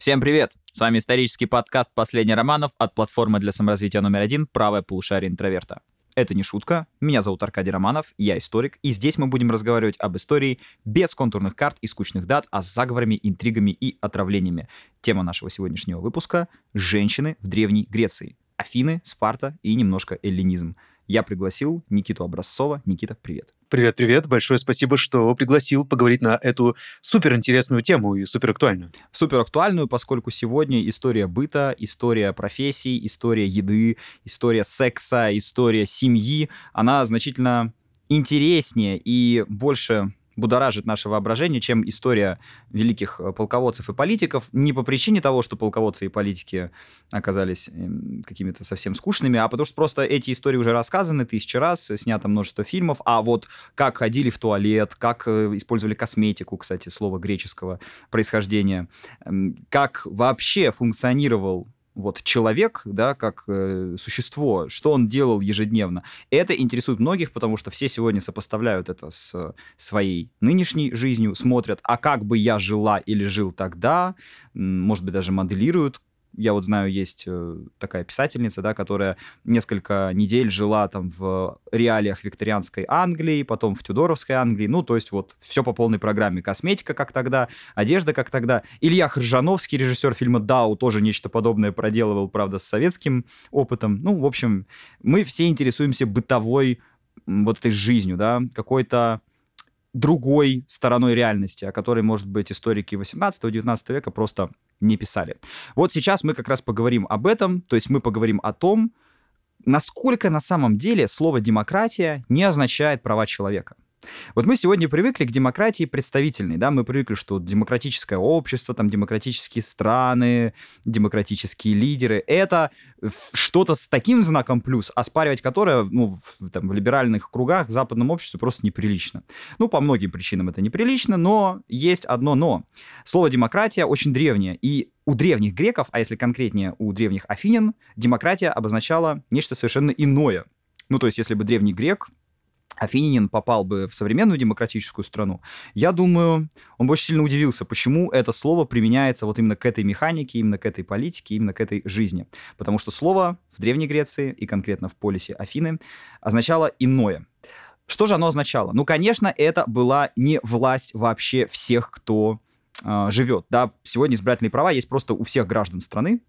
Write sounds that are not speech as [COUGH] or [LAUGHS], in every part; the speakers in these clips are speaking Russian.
Всем привет! С вами исторический подкаст «Последний романов» от платформы для саморазвития номер один «Правое полушарие интроверта». Это не шутка. Меня зовут Аркадий Романов, я историк, и здесь мы будем разговаривать об истории без контурных карт и скучных дат, а с заговорами, интригами и отравлениями. Тема нашего сегодняшнего выпуска — «Женщины в Древней Греции». Афины, Спарта и немножко эллинизм. Я пригласил Никиту Образцова. Никита, привет. Привет-привет, большое спасибо, что пригласил поговорить на эту суперинтересную тему и суперактуальную. Суперактуальную, поскольку сегодня история быта, история профессий, история еды, история секса, история семьи, она значительно интереснее и больше будоражит наше воображение, чем история великих э, полководцев и политиков. Не по причине того, что полководцы и политики оказались эм, какими-то совсем скучными, а потому что просто эти истории уже рассказаны тысячи раз, снято множество фильмов, а вот как ходили в туалет, как э, использовали косметику, кстати, слово греческого происхождения, эм, как вообще функционировал вот человек, да, как э, существо, что он делал ежедневно. Это интересует многих, потому что все сегодня сопоставляют это с своей нынешней жизнью, смотрят, а как бы я жила или жил тогда, может быть, даже моделируют, я вот знаю, есть э, такая писательница, да, которая несколько недель жила там в реалиях викторианской Англии, потом в Тюдоровской Англии, ну, то есть вот все по полной программе. Косметика, как тогда, одежда, как тогда. Илья Хржановский, режиссер фильма «Дау», тоже нечто подобное проделывал, правда, с советским опытом. Ну, в общем, мы все интересуемся бытовой вот этой жизнью, да, какой-то другой стороной реальности, о которой, может быть, историки 18-19 века просто не писали. Вот сейчас мы как раз поговорим об этом, то есть мы поговорим о том, насколько на самом деле слово «демократия» не означает права человека. Вот мы сегодня привыкли к демократии представительной, да, мы привыкли, что демократическое общество, там демократические страны, демократические лидеры — это что-то с таким знаком плюс, оспаривать которое, ну, в, там, в либеральных кругах, в западном обществе просто неприлично. Ну, по многим причинам это неприлично, но есть одно «но». Слово «демократия» очень древнее, и у древних греков, а если конкретнее у древних афинян, демократия обозначала нечто совершенно иное. Ну, то есть, если бы древний грек афининин попал бы в современную демократическую страну, я думаю, он бы очень сильно удивился, почему это слово применяется вот именно к этой механике, именно к этой политике, именно к этой жизни. Потому что слово в Древней Греции и конкретно в полисе Афины означало иное. Что же оно означало? Ну, конечно, это была не власть вообще всех, кто э, живет. Да? Сегодня избирательные права есть просто у всех граждан страны,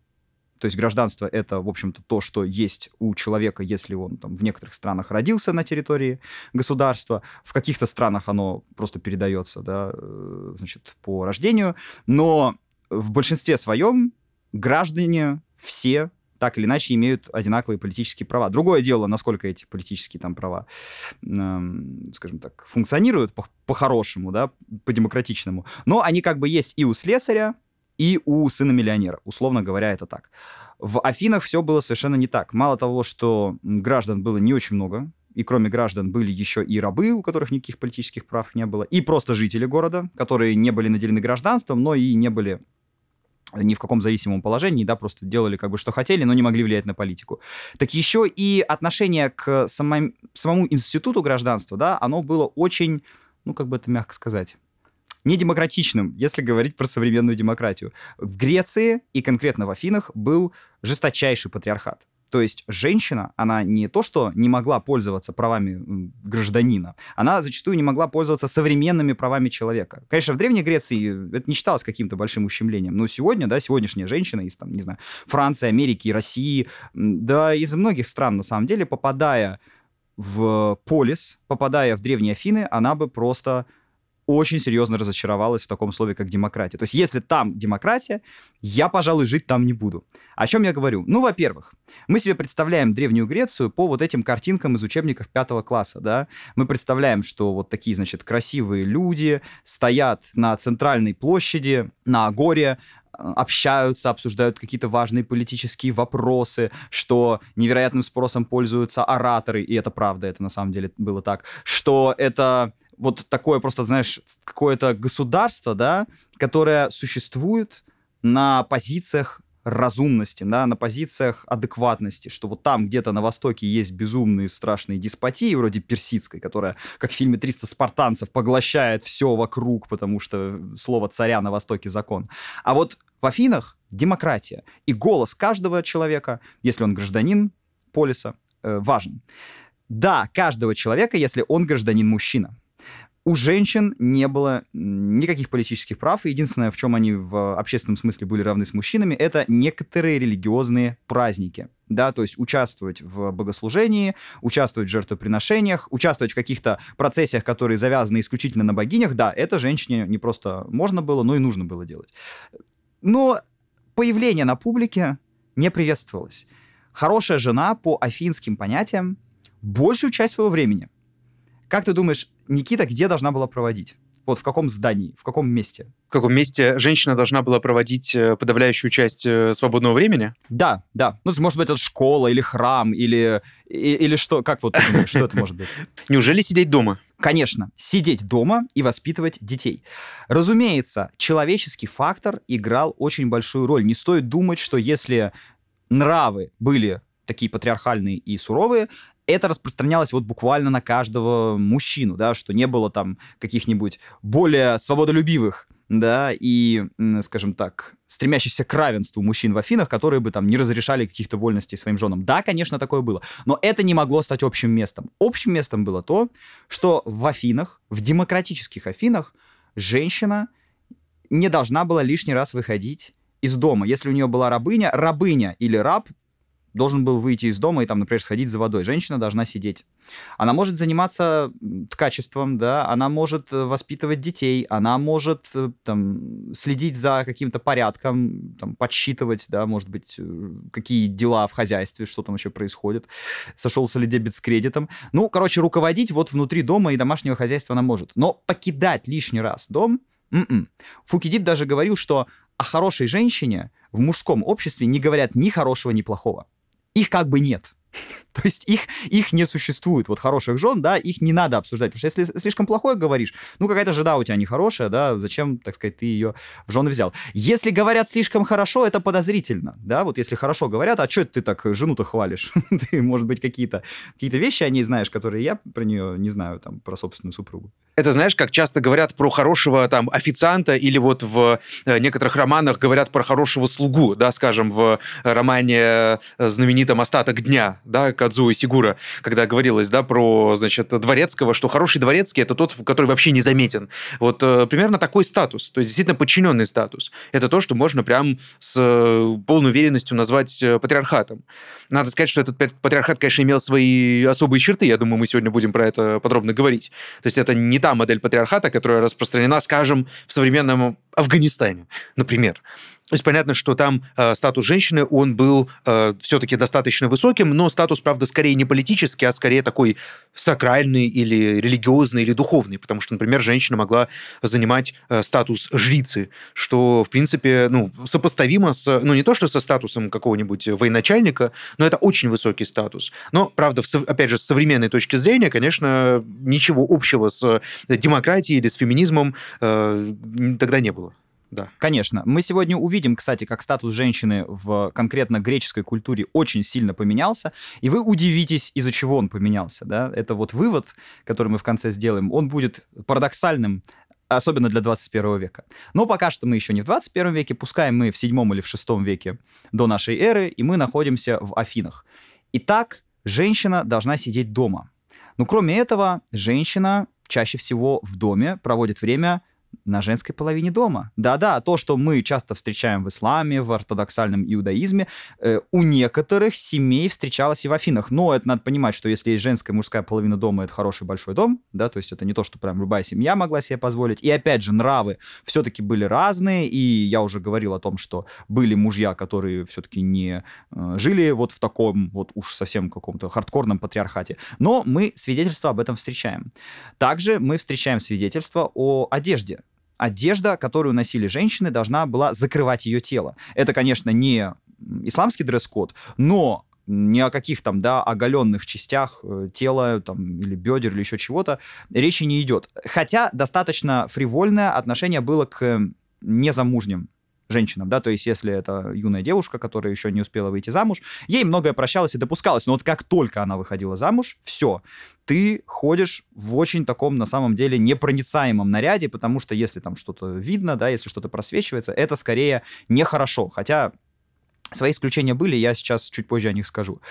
то есть гражданство — это, в общем-то, то, что есть у человека, если он там, в некоторых странах родился на территории государства. В каких-то странах оно просто передается да, э, значит, по рождению. Но в большинстве своем граждане все так или иначе имеют одинаковые политические права. Другое дело, насколько эти политические там права, э, скажем так, функционируют по-хорошему, да, по-демократичному. Но они как бы есть и у слесаря, и у сына миллионера. Условно говоря, это так. В Афинах все было совершенно не так. Мало того, что граждан было не очень много, и кроме граждан были еще и рабы, у которых никаких политических прав не было, и просто жители города, которые не были наделены гражданством, но и не были ни в каком зависимом положении, да, просто делали как бы что хотели, но не могли влиять на политику. Так еще и отношение к самому, самому институту гражданства, да, оно было очень, ну, как бы это мягко сказать, недемократичным, если говорить про современную демократию. В Греции и конкретно в Афинах был жесточайший патриархат. То есть женщина, она не то, что не могла пользоваться правами гражданина, она зачастую не могла пользоваться современными правами человека. Конечно, в Древней Греции это не считалось каким-то большим ущемлением, но сегодня, да, сегодняшняя женщина из, там, не знаю, Франции, Америки, России, да, из многих стран, на самом деле, попадая в полис, попадая в Древние Афины, она бы просто очень серьезно разочаровалась в таком слове, как демократия. То есть, если там демократия, я, пожалуй, жить там не буду. О чем я говорю? Ну, во-первых, мы себе представляем Древнюю Грецию по вот этим картинкам из учебников пятого класса, да? Мы представляем, что вот такие, значит, красивые люди стоят на центральной площади, на горе, общаются, обсуждают какие-то важные политические вопросы, что невероятным спросом пользуются ораторы, и это правда, это на самом деле было так, что это вот такое просто, знаешь, какое-то государство, да, которое существует на позициях разумности, да, на позициях адекватности, что вот там где-то на Востоке есть безумные страшные деспотии, вроде персидской, которая, как в фильме «300 спартанцев», поглощает все вокруг, потому что слово царя на Востоке закон. А вот в Афинах демократия. И голос каждого человека, если он гражданин полиса, э, важен. Да, каждого человека, если он гражданин-мужчина у женщин не было никаких политических прав. И единственное, в чем они в общественном смысле были равны с мужчинами, это некоторые религиозные праздники. Да, то есть участвовать в богослужении, участвовать в жертвоприношениях, участвовать в каких-то процессиях, которые завязаны исключительно на богинях, да, это женщине не просто можно было, но и нужно было делать. Но появление на публике не приветствовалось. Хорошая жена по афинским понятиям большую часть своего времени – как ты думаешь, Никита где должна была проводить? Вот в каком здании, в каком месте? В каком месте женщина должна была проводить э, подавляющую часть э, свободного времени? Да, да. Ну, может быть, это школа или храм, или, или что? Как вот ты думаешь, что это может быть? [LAUGHS] Неужели сидеть дома? Конечно, сидеть дома и воспитывать детей. Разумеется, человеческий фактор играл очень большую роль. Не стоит думать, что если нравы были такие патриархальные и суровые, это распространялось вот буквально на каждого мужчину, да, что не было там каких-нибудь более свободолюбивых, да, и, скажем так, стремящихся к равенству мужчин в Афинах, которые бы там не разрешали каких-то вольностей своим женам. Да, конечно, такое было, но это не могло стать общим местом. Общим местом было то, что в Афинах, в демократических Афинах, женщина не должна была лишний раз выходить из дома. Если у нее была рабыня, рабыня или раб должен был выйти из дома и там, например, сходить за водой. Женщина должна сидеть. Она может заниматься ткачеством, да, она может э, воспитывать детей, она может э, там следить за каким-то порядком, там, подсчитывать, да, может быть, э, какие дела в хозяйстве, что там еще происходит, сошелся ли дебет с кредитом. Ну, короче, руководить вот внутри дома и домашнего хозяйства она может. Но покидать лишний раз дом м-м. Фукидид даже говорил, что о хорошей женщине в мужском обществе не говорят ни хорошего, ни плохого их как бы нет. [LAUGHS] То есть их, их не существует. Вот хороших жен, да, их не надо обсуждать. Потому что если слишком плохое говоришь, ну, какая-то жена у тебя нехорошая, да, зачем, так сказать, ты ее в жены взял? Если говорят слишком хорошо, это подозрительно, да, вот если хорошо говорят, а что ты так жену-то хвалишь? [LAUGHS] ты, может быть, какие-то какие вещи о ней знаешь, которые я про нее не знаю, там, про собственную супругу. Это знаешь, как часто говорят про хорошего там официанта или вот в э, некоторых романах говорят про хорошего слугу, да, скажем, в романе э, знаменитом «Остаток дня», да, Кадзуи Сигура, когда говорилось, да, про, значит, дворецкого, что хороший дворецкий — это тот, который вообще не заметен. Вот э, примерно такой статус, то есть действительно подчиненный статус. Это то, что можно прям с полной уверенностью назвать патриархатом. Надо сказать, что этот патриархат, конечно, имел свои особые черты, я думаю, мы сегодня будем про это подробно говорить. То есть это не та модель патриархата, которая распространена, скажем, в современном Афганистане, например. То есть понятно, что там э, статус женщины, он был э, все-таки достаточно высоким, но статус, правда, скорее не политический, а скорее такой сакральный или религиозный или духовный, потому что, например, женщина могла занимать э, статус жрицы, что, в принципе, ну, сопоставимо с, ну, не то, что со статусом какого-нибудь военачальника, но это очень высокий статус. Но, правда, в, опять же, с современной точки зрения, конечно, ничего общего с демократией или с феминизмом э, тогда не было да. Конечно. Мы сегодня увидим, кстати, как статус женщины в конкретно греческой культуре очень сильно поменялся, и вы удивитесь, из-за чего он поменялся. Да? Это вот вывод, который мы в конце сделаем, он будет парадоксальным, особенно для 21 века. Но пока что мы еще не в 21 веке, пускай мы в 7 или в 6 веке до нашей эры, и мы находимся в Афинах. Итак, женщина должна сидеть дома. Но кроме этого, женщина чаще всего в доме проводит время на женской половине дома. Да-да, то, что мы часто встречаем в исламе, в ортодоксальном иудаизме, э, у некоторых семей встречалось и в Афинах. Но это надо понимать, что если есть женская и мужская половина дома, это хороший большой дом, да, то есть это не то, что прям любая семья могла себе позволить. И опять же, нравы все-таки были разные, и я уже говорил о том, что были мужья, которые все-таки не э, жили вот в таком вот уж совсем каком-то хардкорном патриархате. Но мы свидетельства об этом встречаем. Также мы встречаем свидетельства о одежде одежда, которую носили женщины, должна была закрывать ее тело. Это, конечно, не исламский дресс-код, но ни о каких там, да, оголенных частях э, тела там, или бедер или еще чего-то речи не идет. Хотя достаточно фривольное отношение было к незамужним женщинам, да, то есть если это юная девушка, которая еще не успела выйти замуж, ей многое прощалось и допускалось, но вот как только она выходила замуж, все, ты ходишь в очень таком, на самом деле, непроницаемом наряде, потому что если там что-то видно, да, если что-то просвечивается, это скорее нехорошо, хотя Свои исключения были, я сейчас чуть позже о них скажу.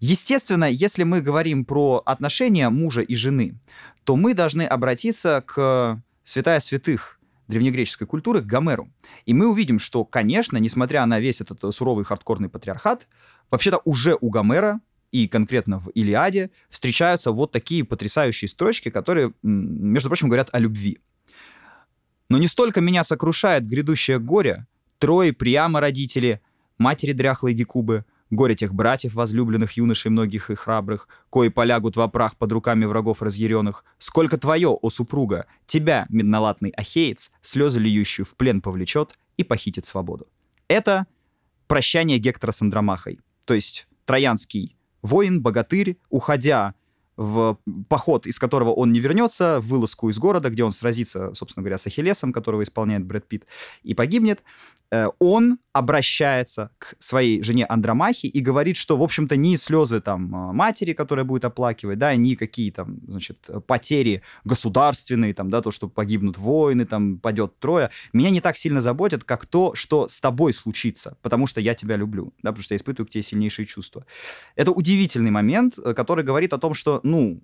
Естественно, если мы говорим про отношения мужа и жены, то мы должны обратиться к святая святых древнегреческой культуры, к Гомеру. И мы увидим, что, конечно, несмотря на весь этот суровый хардкорный патриархат, вообще-то уже у Гомера и конкретно в Илиаде встречаются вот такие потрясающие строчки, которые, между прочим, говорят о любви. «Но не столько меня сокрушает грядущее горе, трое прямо родители — матери дряхлой Гекубы, горе тех братьев, возлюбленных юношей многих и храбрых, кои полягут во прах под руками врагов разъяренных. Сколько твое, о супруга, тебя, меднолатный ахеец, слезы льющую в плен повлечет и похитит свободу. Это прощание Гектора с Андромахой. То есть троянский воин, богатырь, уходя в поход, из которого он не вернется, в вылазку из города, где он сразится, собственно говоря, с Ахиллесом, которого исполняет Брэд Питт, и погибнет, э, он обращается к своей жене Андромахе и говорит, что, в общем-то, ни слезы там а, матери, которая будет оплакивать, да, ни какие там, значит, потери государственные, там, да, то, что погибнут воины, там, падет трое, меня не так сильно заботят, как то, что с тобой случится, потому что я тебя люблю, да, потому что я испытываю к тебе сильнейшие чувства. Это удивительный момент, э, который говорит о том, что, ну,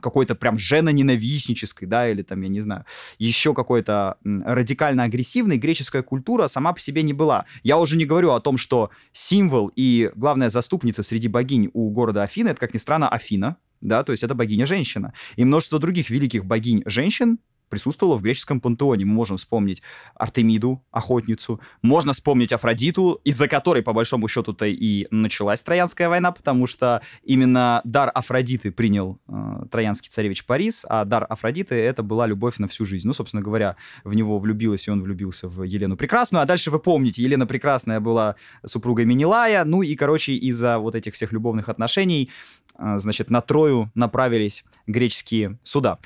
какой-то прям женоненавистнической, да, или там, я не знаю, еще какой-то радикально агрессивной греческая культура сама по себе не была. Я уже не говорю о том, что символ и главная заступница среди богинь у города Афины, это, как ни странно, Афина, да, то есть это богиня-женщина. И множество других великих богинь-женщин присутствовала в греческом пантеоне. Мы можем вспомнить Артемиду, охотницу. Можно вспомнить Афродиту, из-за которой, по большому счету-то, и началась Троянская война, потому что именно дар Афродиты принял э, троянский царевич Парис, а дар Афродиты — это была любовь на всю жизнь. Ну, собственно говоря, в него влюбилась, и он влюбился в Елену Прекрасную. А дальше вы помните, Елена Прекрасная была супругой Менелая. Ну и, короче, из-за вот этих всех любовных отношений, значит, на Трою направились греческие суда.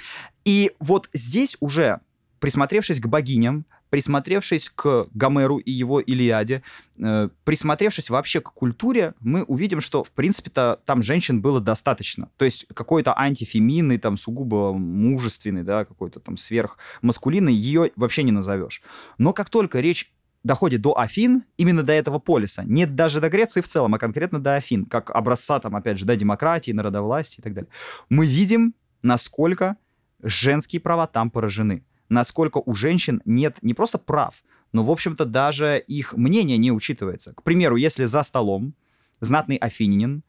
И вот здесь уже, присмотревшись к богиням, присмотревшись к Гомеру и его Илиаде, э, присмотревшись вообще к культуре, мы увидим, что, в принципе-то, там женщин было достаточно. То есть какой-то антифеминный, там, сугубо мужественный, да, какой-то там сверхмаскулинный, ее вообще не назовешь. Но как только речь доходит до Афин, именно до этого полиса, не даже до Греции в целом, а конкретно до Афин, как образца, там, опять же, да, демократии, народовластия и так далее, мы видим, насколько женские права там поражены. Насколько у женщин нет не просто прав, но, в общем-то, даже их мнение не учитывается. К примеру, если за столом знатный афининин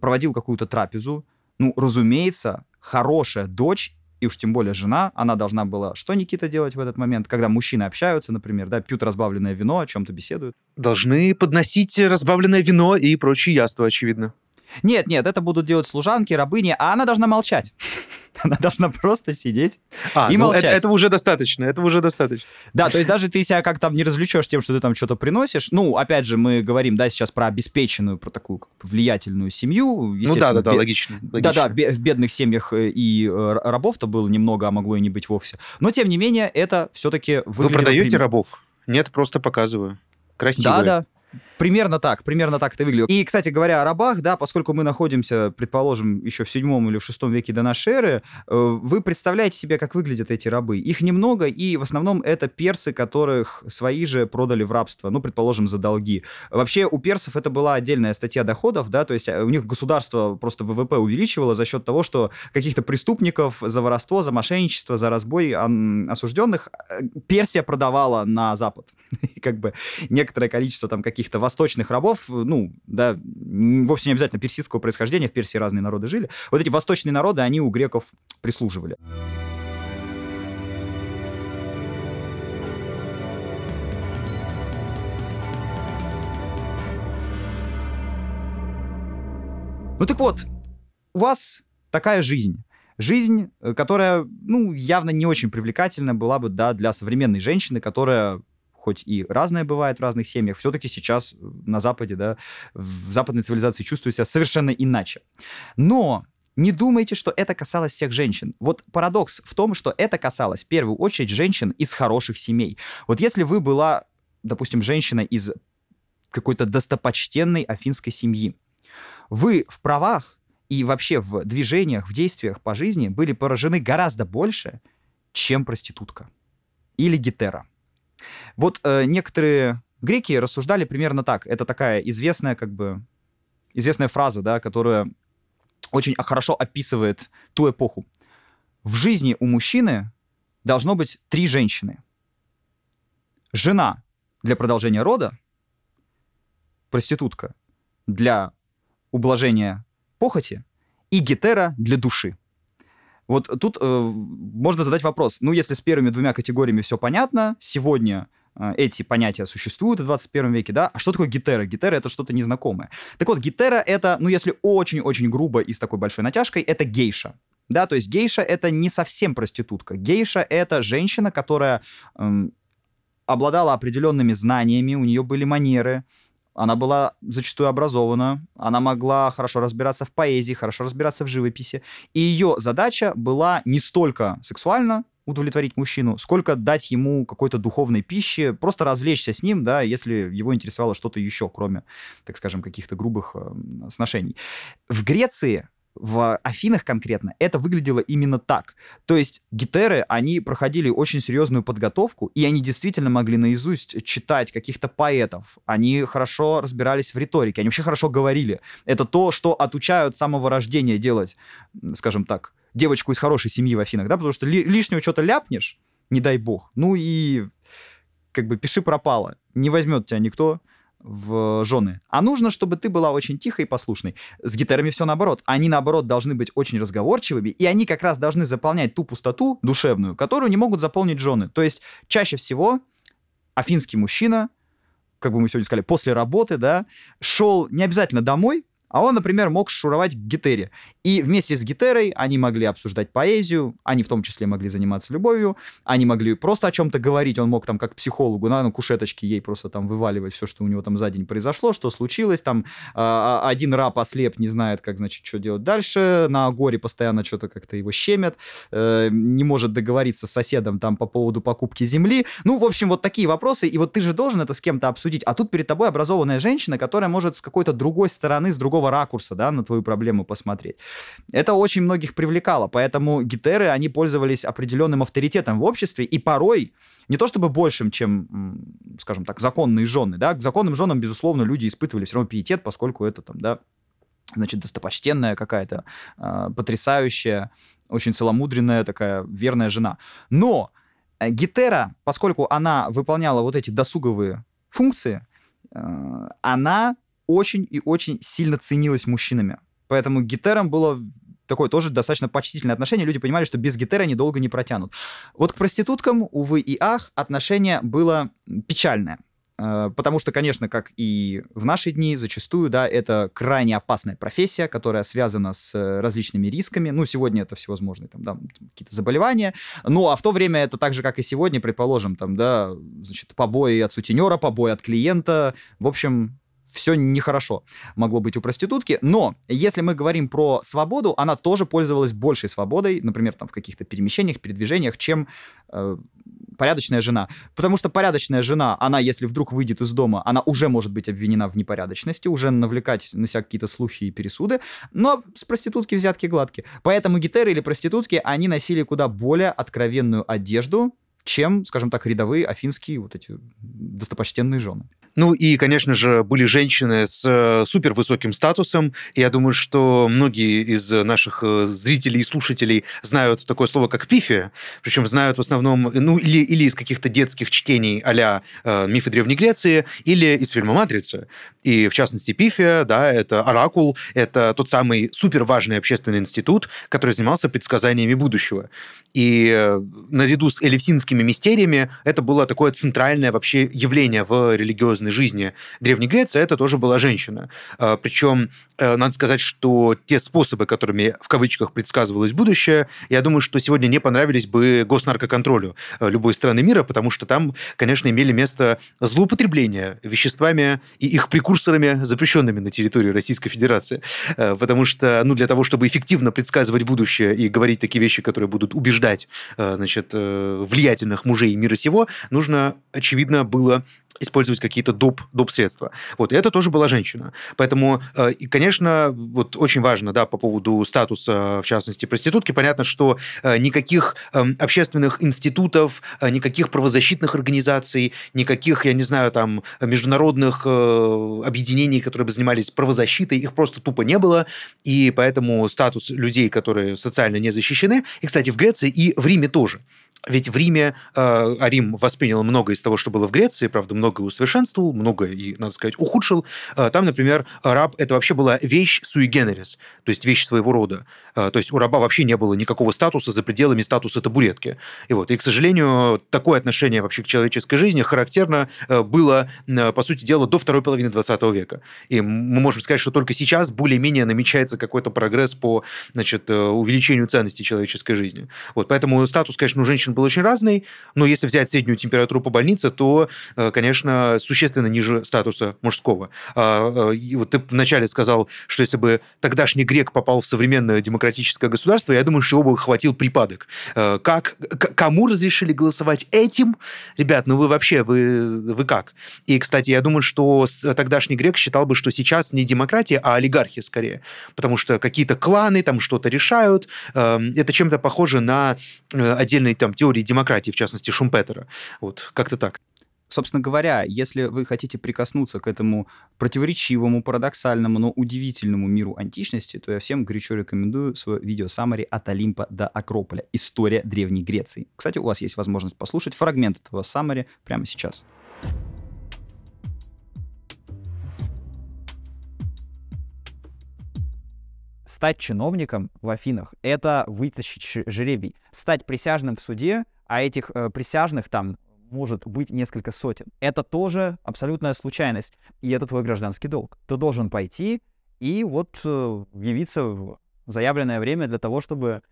проводил какую-то трапезу, ну, разумеется, хорошая дочь и уж тем более жена, она должна была что, Никита, делать в этот момент, когда мужчины общаются, например, да, пьют разбавленное вино, о чем-то беседуют? Должны подносить разбавленное вино и прочие яства, очевидно. Нет, нет, это будут делать служанки, рабыни, а она должна молчать. [LAUGHS] Она должна просто сидеть а, и ну молчать. Это, этого уже достаточно, этого уже достаточно. Да, то есть даже ты себя как там не развлечешь тем, что ты там что-то приносишь. Ну, опять же, мы говорим, да, сейчас про обеспеченную, про такую влиятельную семью. Ну да, да, да, логично. Да-да, в бедных семьях э, и э, рабов-то было немного, а могло и не быть вовсе. Но, тем не менее, это все-таки Вы продаете рабов? Нет, просто показываю. Красиво. Да, да. Примерно так, примерно так это выглядит. И, кстати говоря, о рабах, да, поскольку мы находимся, предположим, еще в седьмом или в шестом веке до нашей эры, э, вы представляете себе, как выглядят эти рабы. Их немного, и в основном это персы, которых свои же продали в рабство, ну, предположим, за долги. Вообще у персов это была отдельная статья доходов, да, то есть э, у них государство просто ВВП увеличивало за счет того, что каких-то преступников за воровство, за мошенничество, за разбой осужденных э, Персия продавала на Запад. [LAUGHS] как бы некоторое количество там каких-то восточных рабов, ну, да, вовсе не обязательно персидского происхождения, в Персии разные народы жили. Вот эти восточные народы, они у греков прислуживали. Ну так вот, у вас такая жизнь. Жизнь, э, которая, ну, явно не очень привлекательна была бы, да, для современной женщины, которая хоть и разное бывает в разных семьях, все-таки сейчас на Западе, да, в западной цивилизации чувствую себя совершенно иначе. Но не думайте, что это касалось всех женщин. Вот парадокс в том, что это касалось в первую очередь женщин из хороших семей. Вот если вы была допустим, женщина из какой-то достопочтенной афинской семьи. Вы в правах и вообще в движениях, в действиях по жизни были поражены гораздо больше, чем проститутка или гетера. Вот э, некоторые греки рассуждали примерно так. Это такая известная, как бы, известная фраза, да, которая очень хорошо описывает ту эпоху. В жизни у мужчины должно быть три женщины. Жена для продолжения рода, проститутка для ублажения похоти и гетера для души. Вот тут э, можно задать вопрос. Ну, если с первыми двумя категориями все понятно, сегодня э, эти понятия существуют в 21 веке, да, а что такое гетера? Гетера — это что-то незнакомое. Так вот, гетера — это, ну, если очень-очень грубо и с такой большой натяжкой, это гейша. Да, то есть гейша — это не совсем проститутка. Гейша — это женщина, которая эм, обладала определенными знаниями, у нее были манеры, она была зачастую образована, она могла хорошо разбираться в поэзии, хорошо разбираться в живописи. И ее задача была не столько сексуально удовлетворить мужчину, сколько дать ему какой-то духовной пищи, просто развлечься с ним, да, если его интересовало что-то еще, кроме, так скажем, каких-то грубых э, сношений. В Греции в Афинах конкретно это выглядело именно так. То есть гитеры, они проходили очень серьезную подготовку, и они действительно могли наизусть читать каких-то поэтов. Они хорошо разбирались в риторике, они вообще хорошо говорили. Это то, что отучают с самого рождения делать, скажем так, девочку из хорошей семьи в Афинах, да, потому что ли, лишнего что-то ляпнешь, не дай бог, ну и как бы пиши пропало, не возьмет тебя никто, в жены. А нужно, чтобы ты была очень тихой и послушной. С гитарами все наоборот. Они, наоборот, должны быть очень разговорчивыми, и они как раз должны заполнять ту пустоту душевную, которую не могут заполнить жены. То есть чаще всего афинский мужчина, как бы мы сегодня сказали, после работы, да, шел не обязательно домой, а он, например, мог шуровать к гитере. И вместе с гитерой они могли обсуждать поэзию, они в том числе могли заниматься любовью, они могли просто о чем-то говорить, он мог там как психологу на, на кушеточке ей просто там вываливать все, что у него там за день произошло, что случилось, там э, один раб ослеп, не знает, как, значит, что делать дальше, на горе постоянно что-то как-то его щемят, э, не может договориться с соседом там по поводу покупки земли. Ну, в общем, вот такие вопросы, и вот ты же должен это с кем-то обсудить, а тут перед тобой образованная женщина, которая может с какой-то другой стороны, с другого ракурса, да, на твою проблему посмотреть. Это очень многих привлекало, поэтому гитеры, они пользовались определенным авторитетом в обществе, и порой не то чтобы большим, чем, скажем так, законные жены, да, к законным женам, безусловно, люди испытывали все равно пиетет, поскольку это там, да, значит, достопочтенная какая-то, э, потрясающая, очень целомудренная такая верная жена. Но э, Гетера, поскольку она выполняла вот эти досуговые функции, э, она очень и очень сильно ценилась мужчинами. Поэтому к гитарам было такое тоже достаточно почтительное отношение. Люди понимали, что без гитары они долго не протянут. Вот к проституткам, увы и ах, отношение было печальное. Э, потому что, конечно, как и в наши дни, зачастую, да, это крайне опасная профессия, которая связана с различными рисками. Ну, сегодня это всевозможные там, да, какие-то заболевания. Ну, а в то время это так же, как и сегодня, предположим, там, да, значит, побои от сутенера, побои от клиента. В общем, все нехорошо могло быть у проститутки. Но если мы говорим про свободу, она тоже пользовалась большей свободой, например, там в каких-то перемещениях, передвижениях, чем э, порядочная жена. Потому что порядочная жена, она, если вдруг выйдет из дома, она уже может быть обвинена в непорядочности, уже навлекать на себя какие-то слухи и пересуды, но с проститутки взятки гладкие. Поэтому гитеры или проститутки, они носили куда более откровенную одежду, чем, скажем так, рядовые афинские вот эти достопочтенные жены. Ну и, конечно же, были женщины с э, супер высоким статусом. Я думаю, что многие из наших э, зрителей и слушателей знают такое слово, как пифия. Причем знают в основном, ну, или, или из каких-то детских чтений а э, «Мифы Древней Греции», или из фильма «Матрица». И, в частности, пифия, да, это оракул, это тот самый супер важный общественный институт, который занимался предсказаниями будущего. И э, наряду с элевсинскими мистериями это было такое центральное вообще явление в религиозной жизни Древней Греции. Это тоже была женщина. А, Причем э, надо сказать, что те способы, которыми в кавычках предсказывалось будущее, я думаю, что сегодня не понравились бы госнаркоконтролю э, любой страны мира, потому что там, конечно, имели место злоупотребления веществами и их прекурсорами, запрещенными на территории Российской Федерации. Потому что, ну, для того, чтобы эффективно предсказывать будущее и говорить такие вещи, которые будут убеждать э, значит, э, влиятельных мужей мира сего, нужно, очевидно, было использовать какие-то доп, доп средства. Вот, и это тоже была женщина. Поэтому, э, и, конечно, вот очень важно, да, по поводу статуса, в частности, проститутки, понятно, что э, никаких э, общественных институтов, э, никаких правозащитных организаций, никаких, я не знаю, там, международных э, объединений, которые бы занимались правозащитой, их просто тупо не было, и поэтому статус людей, которые социально не защищены, и, кстати, в Греции и в Риме тоже. Ведь в Риме э, Рим воспринял много из того, что было в Греции, правда, многое усовершенствовал, многое и, надо сказать, ухудшил. Э, там, например, раб – это вообще была вещь sui generis, то есть вещь своего рода. Э, то есть у раба вообще не было никакого статуса за пределами статуса табуретки. И, вот, и к сожалению, такое отношение вообще к человеческой жизни характерно э, было, по сути дела, до второй половины 20 века. И мы можем сказать, что только сейчас более-менее намечается какой-то прогресс по значит, увеличению ценности человеческой жизни. Вот, поэтому статус, конечно, у женщин женщин был очень разный, но если взять среднюю температуру по больнице, то, э, конечно, существенно ниже статуса мужского. А, э, и вот ты вначале сказал, что если бы тогдашний грек попал в современное демократическое государство, я думаю, что его бы хватил припадок. Э, как, кому разрешили голосовать этим? Ребят, ну вы вообще, вы, вы как? И, кстати, я думаю, что тогдашний грек считал бы, что сейчас не демократия, а олигархия скорее. Потому что какие-то кланы там что-то решают. Это чем-то похоже на отдельные там теории демократии, в частности, Шумпетера. Вот, как-то так. Собственно говоря, если вы хотите прикоснуться к этому противоречивому, парадоксальному, но удивительному миру античности, то я всем горячо рекомендую свое видео саммари от Олимпа до Акрополя. История Древней Греции. Кстати, у вас есть возможность послушать фрагмент этого саммари прямо сейчас. Стать чиновником в Афинах — это вытащить жребий. Стать присяжным в суде, а этих э, присяжных там может быть несколько сотен. Это тоже абсолютная случайность, и это твой гражданский долг. Ты должен пойти и вот э, явиться в заявленное время для того, чтобы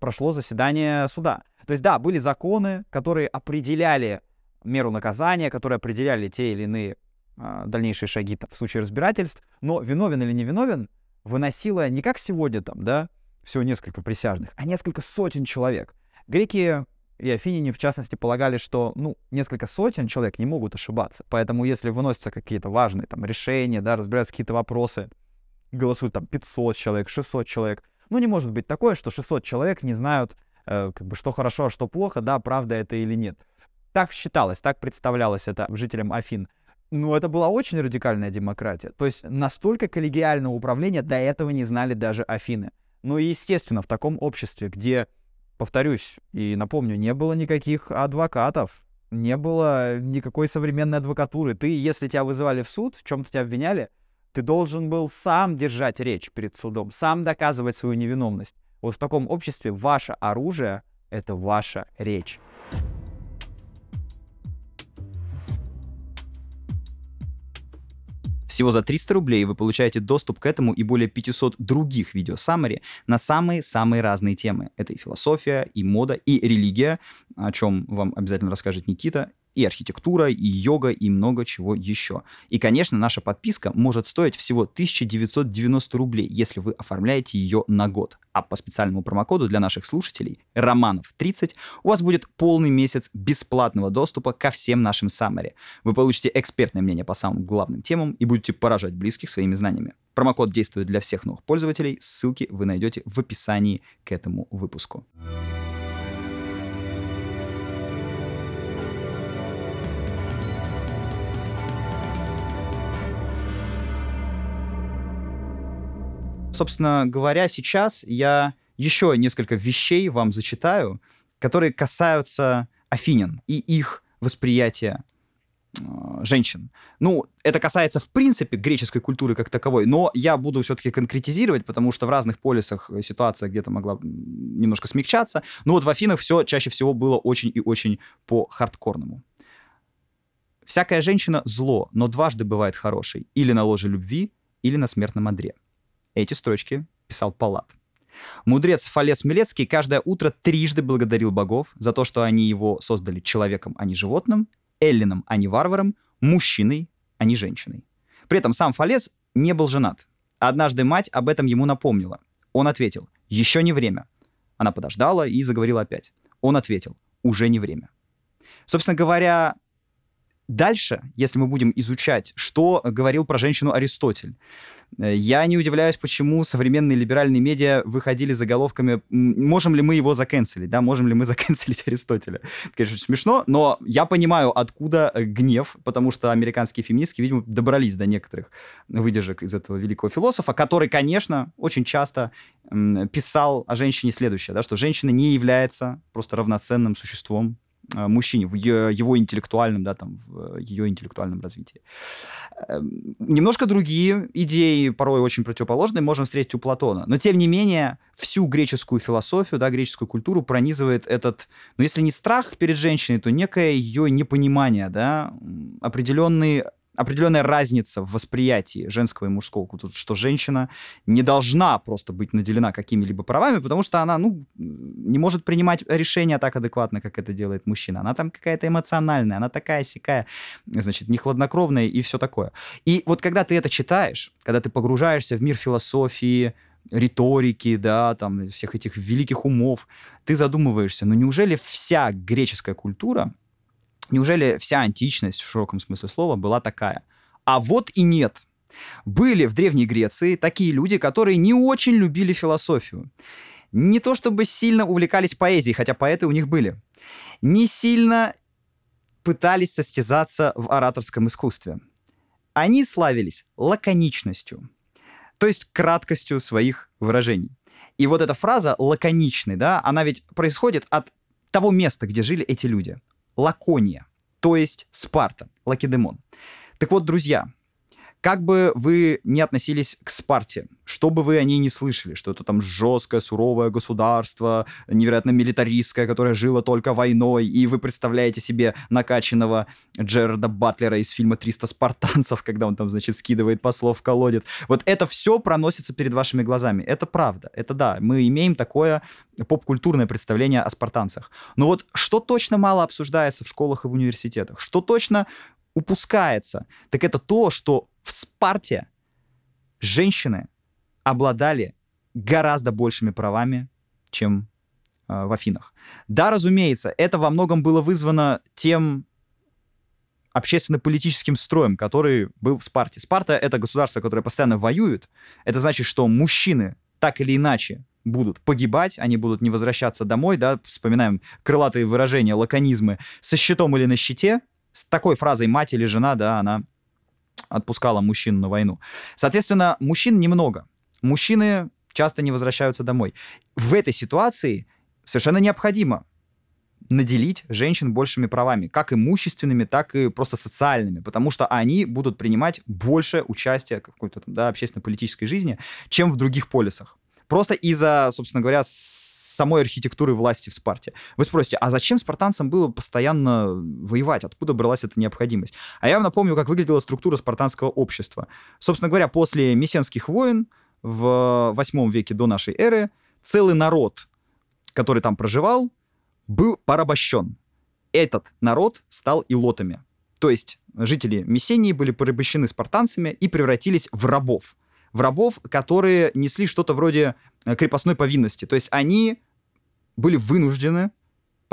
прошло заседание суда. То есть да, были законы, которые определяли меру наказания, которые определяли те или иные э, дальнейшие шаги там, в случае разбирательств, но виновен или не виновен — выносила не как сегодня там, да, всего несколько присяжных, а несколько сотен человек. Греки и афиняне, в частности, полагали, что, ну, несколько сотен человек не могут ошибаться. Поэтому, если выносятся какие-то важные там решения, да, разбираются какие-то вопросы, голосуют там 500 человек, 600 человек, ну, не может быть такое, что 600 человек не знают, э, как бы, что хорошо, а что плохо, да, правда это или нет. Так считалось, так представлялось это жителям Афин. Ну, это была очень радикальная демократия. То есть настолько коллегиального управления до этого не знали даже Афины. Ну и, естественно, в таком обществе, где, повторюсь и напомню, не было никаких адвокатов, не было никакой современной адвокатуры. Ты, если тебя вызывали в суд, в чем-то тебя обвиняли, ты должен был сам держать речь перед судом, сам доказывать свою невиновность. Вот в таком обществе ваше оружие — это ваша речь. Всего за 300 рублей вы получаете доступ к этому и более 500 других видео саммари на самые-самые разные темы. Это и философия, и мода, и религия, о чем вам обязательно расскажет Никита, и архитектура, и йога, и много чего еще. И, конечно, наша подписка может стоить всего 1990 рублей, если вы оформляете ее на год. А по специальному промокоду для наших слушателей, Романов30, у вас будет полный месяц бесплатного доступа ко всем нашим саммари. Вы получите экспертное мнение по самым главным темам и будете поражать близких своими знаниями. Промокод действует для всех новых пользователей, ссылки вы найдете в описании к этому выпуску. Собственно говоря, сейчас я еще несколько вещей вам зачитаю, которые касаются афинин и их восприятия э, женщин. Ну, это касается, в принципе, греческой культуры как таковой, но я буду все-таки конкретизировать, потому что в разных полисах ситуация где-то могла немножко смягчаться. Но вот в Афинах все чаще всего было очень и очень по-хардкорному. Всякая женщина — зло, но дважды бывает хорошей. Или на ложе любви, или на смертном одре. Эти строчки писал Палат. Мудрец Фалес Милецкий каждое утро трижды благодарил богов за то, что они его создали человеком, а не животным, эллином, а не варваром, мужчиной, а не женщиной. При этом сам Фалес не был женат. Однажды мать об этом ему напомнила. Он ответил, еще не время. Она подождала и заговорила опять. Он ответил, уже не время. Собственно говоря, дальше, если мы будем изучать, что говорил про женщину Аристотель, э, я не удивляюсь, почему современные либеральные медиа выходили заголовками «Можем ли мы его заканцелить?» Да, можем ли мы [LAUGHS] заканцелить Аристотеля? Конечно, очень смешно, но я понимаю, откуда э, гнев, потому что американские феминистки, видимо, добрались до некоторых выдержек из этого великого философа, который, конечно, очень часто писал о женщине следующее, да, что женщина не является просто равноценным существом мужчине, в его интеллектуальном, да, там, в ее интеллектуальном развитии. Эм, немножко другие идеи, порой очень противоположные, можем встретить у Платона. Но, тем не менее, всю греческую философию, да, греческую культуру пронизывает этот, ну, если не страх перед женщиной, то некое ее непонимание, да, определенный определенная разница в восприятии женского и мужского, что женщина не должна просто быть наделена какими-либо правами, потому что она, ну, не может принимать решения так адекватно, как это делает мужчина. Она там какая-то эмоциональная, она такая сякая, значит, не хладнокровная и все такое. И вот когда ты это читаешь, когда ты погружаешься в мир философии, риторики, да, там, всех этих великих умов, ты задумываешься, ну неужели вся греческая культура Неужели вся античность в широком смысле слова была такая? А вот и нет. Были в Древней Греции такие люди, которые не очень любили философию. Не то чтобы сильно увлекались поэзией, хотя поэты у них были. Не сильно пытались состязаться в ораторском искусстве. Они славились лаконичностью, то есть краткостью своих выражений. И вот эта фраза «лаконичный», да, она ведь происходит от того места, где жили эти люди. Лакония, то есть Спарта, Лакедемон. Так вот, друзья, как бы вы ни относились к Спарте, что бы вы о ней не слышали, что это там жесткое, суровое государство, невероятно милитаристское, которое жило только войной, и вы представляете себе накачанного Джерарда Батлера из фильма «300 спартанцев», [LAUGHS] когда он там, значит, скидывает послов в колодец. Вот это все проносится перед вашими глазами. Это правда, это да, мы имеем такое поп-культурное представление о спартанцах. Но вот что точно мало обсуждается в школах и в университетах, что точно упускается, так это то, что в Спарте женщины обладали гораздо большими правами, чем э, в Афинах. Да, разумеется, это во многом было вызвано тем общественно-политическим строем, который был в Спарте. Спарта — это государство, которое постоянно воюет. Это значит, что мужчины так или иначе будут погибать, они будут не возвращаться домой, да, вспоминаем крылатые выражения, лаконизмы, со щитом или на щите, с такой фразой «мать» или «жена», да, она отпускала мужчин на войну. Соответственно, мужчин немного. Мужчины часто не возвращаются домой. В этой ситуации совершенно необходимо наделить женщин большими правами, как имущественными, так и просто социальными, потому что они будут принимать больше участия в какой-то да, общественно-политической жизни, чем в других полисах. Просто из-за, собственно говоря, самой архитектуры власти в Спарте. Вы спросите, а зачем спартанцам было постоянно воевать? Откуда бралась эта необходимость? А я вам напомню, как выглядела структура спартанского общества. Собственно говоря, после Мессенских войн в 8 веке до нашей эры целый народ, который там проживал, был порабощен. Этот народ стал илотами. То есть жители Мессении были порабощены спартанцами и превратились в рабов. В рабов, которые несли что-то вроде крепостной повинности. То есть они были вынуждены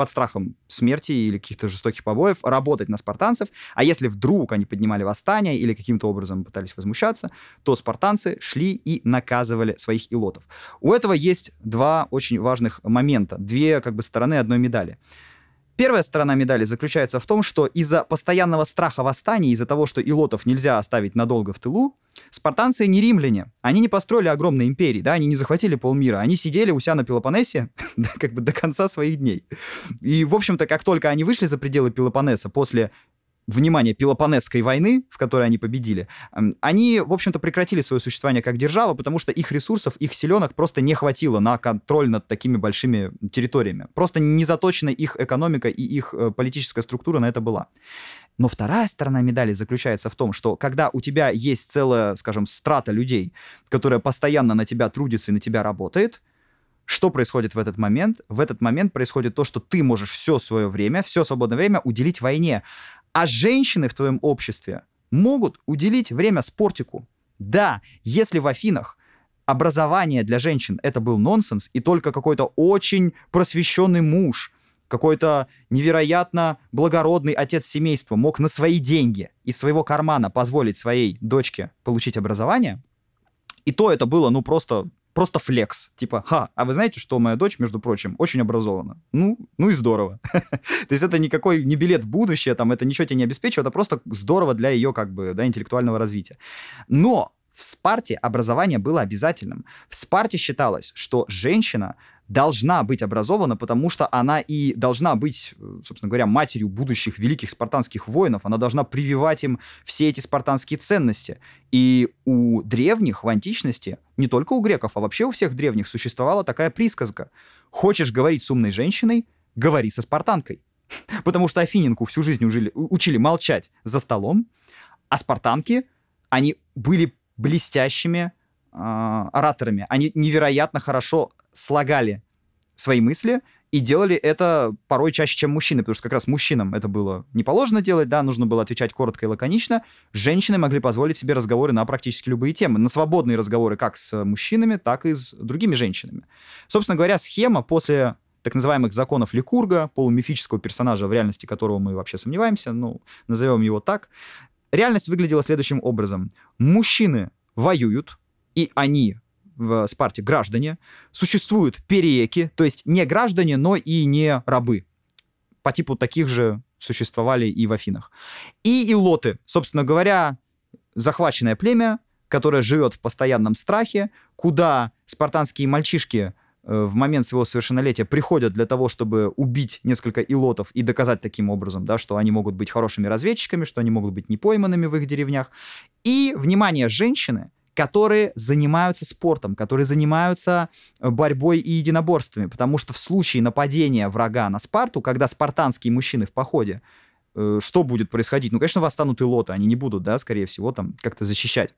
под страхом смерти или каких-то жестоких побоев работать на спартанцев, а если вдруг они поднимали восстание или каким-то образом пытались возмущаться, то спартанцы шли и наказывали своих илотов. У этого есть два очень важных момента, две как бы стороны одной медали. Первая сторона медали заключается в том, что из-за постоянного страха восстания, из-за того, что илотов нельзя оставить надолго в тылу, спартанцы не римляне. Они не построили огромной империи, да, они не захватили полмира. Они сидели у себя на Пелопоннесе [LAUGHS] как бы до конца своих дней. И, в общем-то, как только они вышли за пределы Пелопоннеса после внимание, Пелопонесской войны, в которой они победили, они, в общем-то, прекратили свое существование как держава, потому что их ресурсов, их силенок просто не хватило на контроль над такими большими территориями. Просто не заточена их экономика и их э, политическая структура на это была. Но вторая сторона медали заключается в том, что когда у тебя есть целая, скажем, страта людей, которая постоянно на тебя трудится и на тебя работает, что происходит в этот момент? В этот момент происходит то, что ты можешь все свое время, все свободное время уделить войне. А женщины в твоем обществе могут уделить время спортику. Да, если в Афинах образование для женщин это был нонсенс, и только какой-то очень просвещенный муж какой-то невероятно благородный отец семейства мог на свои деньги из своего кармана позволить своей дочке получить образование, и то это было, ну, просто просто флекс. Типа, ха, а вы знаете, что моя дочь, между прочим, очень образована? Ну, ну и здорово. [LAUGHS] То есть это никакой не билет в будущее, там, это ничего тебе не обеспечивает, это просто здорово для ее, как бы, да, интеллектуального развития. Но в Спарте образование было обязательным. В Спарте считалось, что женщина должна быть образована, потому что она и должна быть, э, собственно говоря, матерью будущих великих спартанских воинов. Она должна прививать им все эти спартанские ценности. И у древних в античности, не только у греков, а вообще у всех древних существовала такая присказка. Хочешь говорить с умной женщиной, говори со спартанкой. [LAUGHS] Потому что афининку всю жизнь учили, учили молчать за столом, а спартанки, они были блестящими э, ораторами. Они невероятно хорошо слагали свои мысли и делали это порой чаще, чем мужчины, потому что как раз мужчинам это было не положено делать, да, нужно было отвечать коротко и лаконично. Женщины могли позволить себе разговоры на практически любые темы, на свободные разговоры как с мужчинами, так и с другими женщинами. Собственно говоря, схема после так называемых законов Ликурга, полумифического персонажа, в реальности которого мы вообще сомневаемся, ну, назовем его так, реальность выглядела следующим образом. Мужчины воюют, и они в Спарте граждане, существуют перееки, то есть не граждане, но и не рабы. По типу таких же существовали и в Афинах. И илоты, собственно говоря, захваченное племя, которое живет в постоянном страхе, куда спартанские мальчишки э, в момент своего совершеннолетия приходят для того, чтобы убить несколько илотов и доказать таким образом, да, что они могут быть хорошими разведчиками, что они могут быть непойманными в их деревнях. И, внимание, женщины — которые занимаются спортом, которые занимаются э, борьбой и единоборствами, потому что в случае нападения врага на Спарту, когда спартанские мужчины в походе, э, что будет происходить? Ну, конечно, восстанут и лоты, они не будут, да, скорее всего, там как-то защищать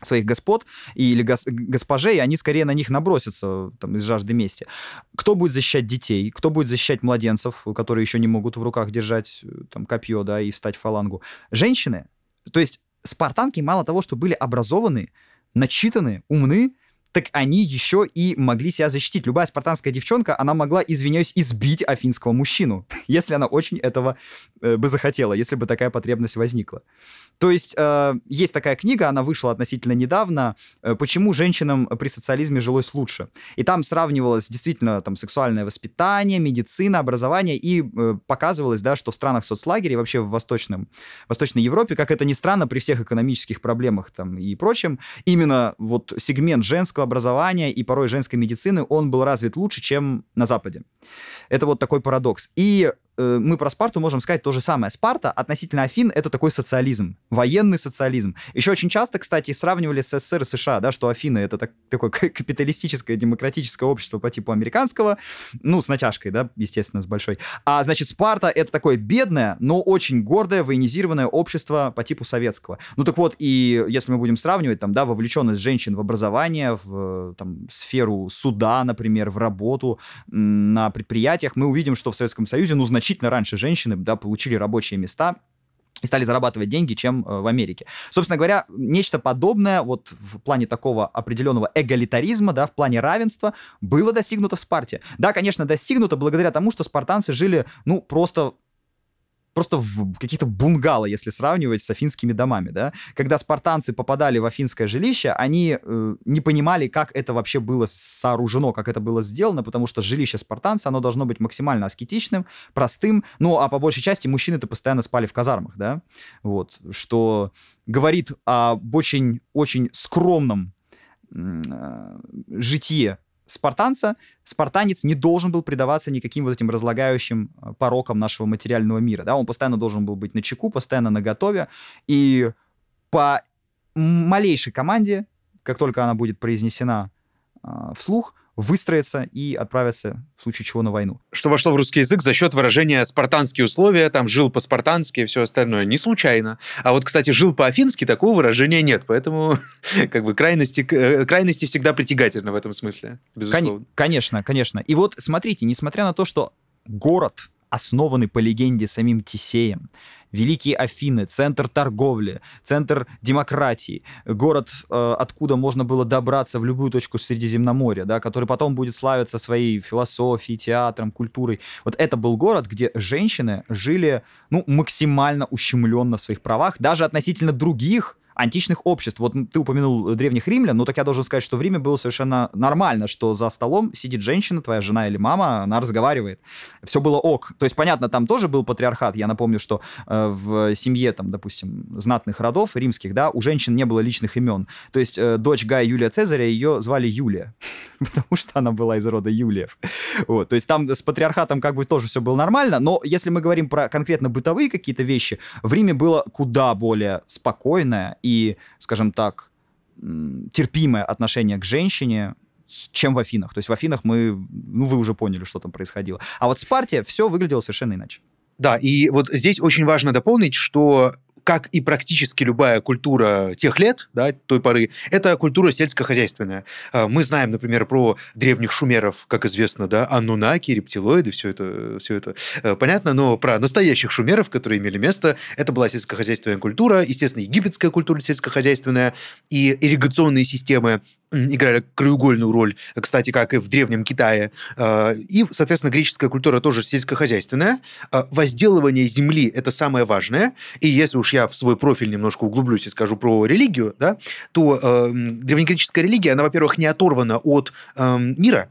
своих господ или гос госпожей, они скорее на них набросятся там, из жажды мести. Кто будет защищать детей? Кто будет защищать младенцев, которые еще не могут в руках держать э, там, копье да, и встать в фалангу? Женщины. То есть спартанки мало того, что были образованы, начитаны, умны, так они еще и могли себя защитить. Любая спартанская девчонка, она могла, извиняюсь, избить афинского мужчину, [LAUGHS] если она очень этого э, бы захотела, если бы такая потребность возникла. То есть э, есть такая книга, она вышла относительно недавно, э, «Почему женщинам при социализме жилось лучше». И там сравнивалось действительно там сексуальное воспитание, медицина, образование, и э, показывалось, да, что в странах соцлагеря, вообще в Восточном, Восточной Европе, как это ни странно, при всех экономических проблемах там и прочем, именно вот сегмент женского образования и порой женской медицины, он был развит лучше, чем на Западе. Это вот такой парадокс. И Э, мы про Спарту можем сказать то же самое. Спарта относительно Афин — это такой социализм, военный социализм. Еще очень часто, кстати, сравнивали с СССР и США, да, что Афины — это так, такое [LAUGHS] капиталистическое, демократическое общество по типу американского, ну, с натяжкой, да, естественно, с большой. А, значит, Спарта — это такое бедное, но очень гордое, военизированное общество по типу советского. Ну, так вот, и если мы будем сравнивать, там, да, вовлеченность женщин в образование, в там, сферу суда, например, в работу на предприятиях, мы увидим, что в Советском Союзе, ну, значительно значительно раньше женщины да, получили рабочие места и стали зарабатывать деньги, чем э, в Америке. Собственно говоря, нечто подобное вот в плане такого определенного эгалитаризма, да, в плане равенства было достигнуто в Спарте. Да, конечно, достигнуто благодаря тому, что спартанцы жили, ну, просто просто в каких-то бунгало, если сравнивать с афинскими домами, да. Когда спартанцы попадали в афинское жилище, они э, не понимали, как это вообще было сооружено, как это было сделано, потому что жилище спартанца, оно должно быть максимально аскетичным, простым, ну, а по большей части мужчины-то постоянно спали в казармах, да, вот, что говорит об очень-очень скромном э, житие спартанца, спартанец не должен был предаваться никаким вот этим разлагающим э, порокам нашего материального мира. Да? Он постоянно должен был быть на чеку, постоянно на готове. И по малейшей команде, как только она будет произнесена э, вслух, выстроиться и отправиться, в случае чего, на войну. Что вошло в русский язык за счет выражения «спартанские условия», там «жил по-спартански» и все остальное. Не случайно. А вот, кстати, «жил по-афински» такого выражения нет, поэтому [LAUGHS] как бы крайности, э, крайности всегда притягательны в этом смысле, безусловно. Конечно, конечно. И вот смотрите, несмотря на то, что город основаны по легенде самим Тисеем. Великие Афины, центр торговли, центр демократии, город, э, откуда можно было добраться в любую точку Средиземноморья, да, который потом будет славиться своей философией, театром, культурой. Вот это был город, где женщины жили ну, максимально ущемленно в своих правах, даже относительно других античных обществ. Вот ты упомянул древних римлян, ну так я должен сказать, что в Риме было совершенно нормально, что за столом сидит женщина, твоя жена или мама, она разговаривает. Все было ок. То есть, понятно, там тоже был патриархат. Я напомню, что э, в семье, там, допустим, знатных родов римских, да, у женщин не было личных имен. То есть, э, дочь Гая Юлия Цезаря, ее звали Юлия, [LAUGHS] потому что она была из рода Юлиев. Вот. То есть, там с патриархатом как бы тоже все было нормально, но если мы говорим про конкретно бытовые какие-то вещи, в Риме было куда более спокойное и, скажем так, терпимое отношение к женщине, чем в Афинах. То есть в Афинах мы, ну вы уже поняли, что там происходило. А вот в Спарте все выглядело совершенно иначе. Да, и вот здесь очень важно дополнить, что как и практически любая культура тех лет, да, той поры, это культура сельскохозяйственная. А, мы знаем, например, про древних шумеров, как известно, да, аннунаки, рептилоиды, все это, все это э, понятно, но про настоящих шумеров, которые имели место, это была сельскохозяйственная культура, естественно, египетская культура сельскохозяйственная и ирригационные системы играли краеугольную роль, кстати, как и в Древнем Китае. А, и, соответственно, греческая культура тоже сельскохозяйственная. А, возделывание земли – это самое важное. И если уж я в свой профиль немножко углублюсь и скажу про религию, да, то э, древнегреческая религия, она, во-первых, не оторвана от э, мира,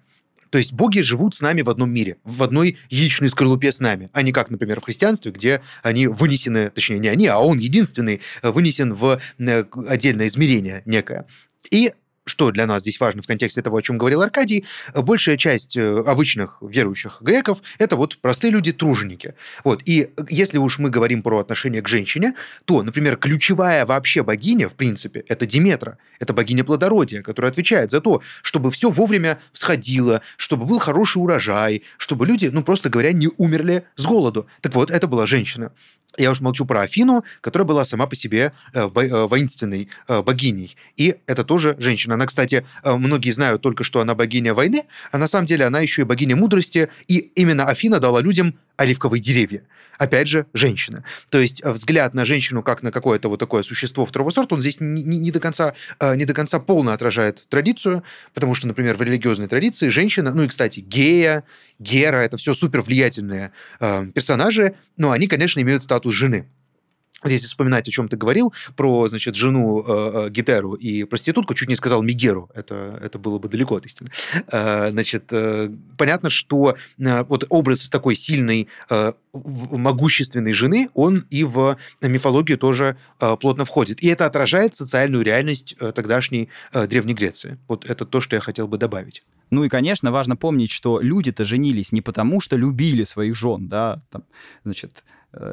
то есть боги живут с нами в одном мире, в одной яичной скорлупе с нами, а не как, например, в христианстве, где они вынесены, точнее, не они, а он единственный, вынесен в отдельное измерение некое. И что для нас здесь важно в контексте того, о чем говорил Аркадий, большая часть э, обычных верующих греков – это вот простые люди, труженики. Вот. И если уж мы говорим про отношение к женщине, то, например, ключевая вообще богиня, в принципе, это Диметра. Это богиня плодородия, которая отвечает за то, чтобы все вовремя всходило, чтобы был хороший урожай, чтобы люди, ну, просто говоря, не умерли с голоду. Так вот, это была женщина. Я уж молчу про Афину, которая была сама по себе э, э, воинственной э, богиней. И это тоже женщина. Она, кстати, многие знают только, что она богиня войны, а на самом деле она еще и богиня мудрости. И именно Афина дала людям оливковые деревья. Опять же, женщина. То есть э, взгляд на женщину как на какое-то вот такое существо второго сорта, он здесь не, не, не, до, конца, э, не до конца полно отражает традицию, потому что, например, в религиозной традиции женщина, ну и, кстати, Гея, Гера, это все супер влиятельные э, персонажи, но они, конечно, имеют статус жены если вспоминать, о чем ты говорил, про, значит, жену э, э, Гетеру и проститутку, чуть не сказал Мигеру, это, это было бы далеко от истины. Э, значит, э, понятно, что э, вот образ такой сильной, э, могущественной жены, он и в мифологию тоже э, плотно входит. И это отражает социальную реальность э, тогдашней э, Древней Греции. Вот это то, что я хотел бы добавить. Ну и, конечно, важно помнить, что люди-то женились не потому, что любили своих жен, да, там, значит,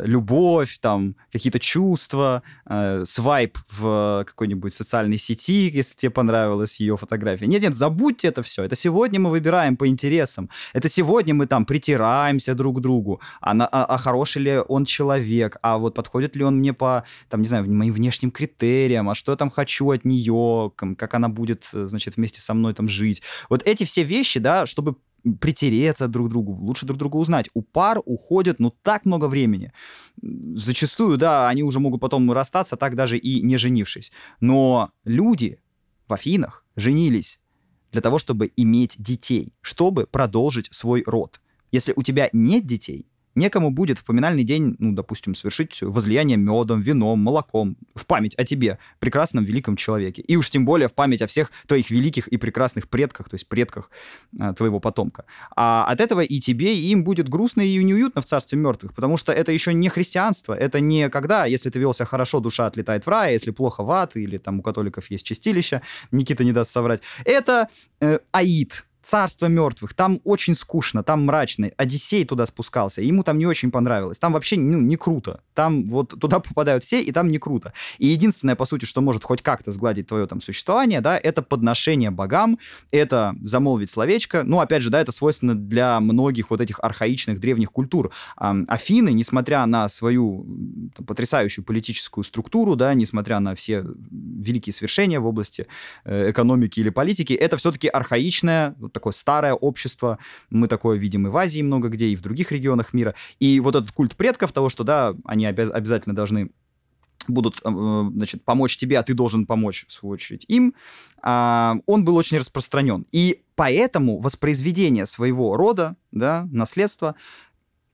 любовь, там, какие-то чувства, э, свайп в какой-нибудь социальной сети, если тебе понравилась ее фотография. Нет-нет, забудьте это все. Это сегодня мы выбираем по интересам. Это сегодня мы там притираемся друг к другу. А, на, а, а хороший ли он человек? А вот подходит ли он мне по, там, не знаю, моим внешним критериям? А что я там хочу от нее? Как она будет, э, значит, вместе со мной там жить? Вот эти все вещи, да, чтобы притереться друг к другу, лучше друг друга узнать. У пар уходит, ну, так много времени. Зачастую, да, они уже могут потом расстаться, так даже и не женившись. Но люди в Афинах женились для того, чтобы иметь детей, чтобы продолжить свой род. Если у тебя нет детей, некому будет в поминальный день, ну, допустим, совершить возлияние медом, вином, молоком в память о тебе, прекрасном великом человеке. И уж тем более в память о всех твоих великих и прекрасных предках, то есть предках а, твоего потомка. А от этого и тебе, и им будет грустно и неуютно в царстве мертвых, потому что это еще не христианство, это не когда, если ты велся хорошо, душа отлетает в рай, если плохо в ад, или там у католиков есть чистилище, Никита не даст соврать. Это э, аид, царство мертвых, там очень скучно, там мрачно. Одиссей туда спускался, ему там не очень понравилось. Там вообще ну, не круто. Там вот туда попадают все, и там не круто. И единственное, по сути, что может хоть как-то сгладить твое там существование, да, это подношение богам, это замолвить словечко. Ну, опять же, да, это свойственно для многих вот этих архаичных древних культур. Афины, несмотря на свою там, потрясающую политическую структуру, да, несмотря на все великие свершения в области э, экономики или политики, это все-таки архаичная, такое старое общество, мы такое видим и в Азии много где, и в других регионах мира. И вот этот культ предков, того, что, да, они обяз- обязательно должны будут, э, значит, помочь тебе, а ты должен помочь, в свою очередь, им, а, он был очень распространен. И поэтому воспроизведение своего рода, да, наследства,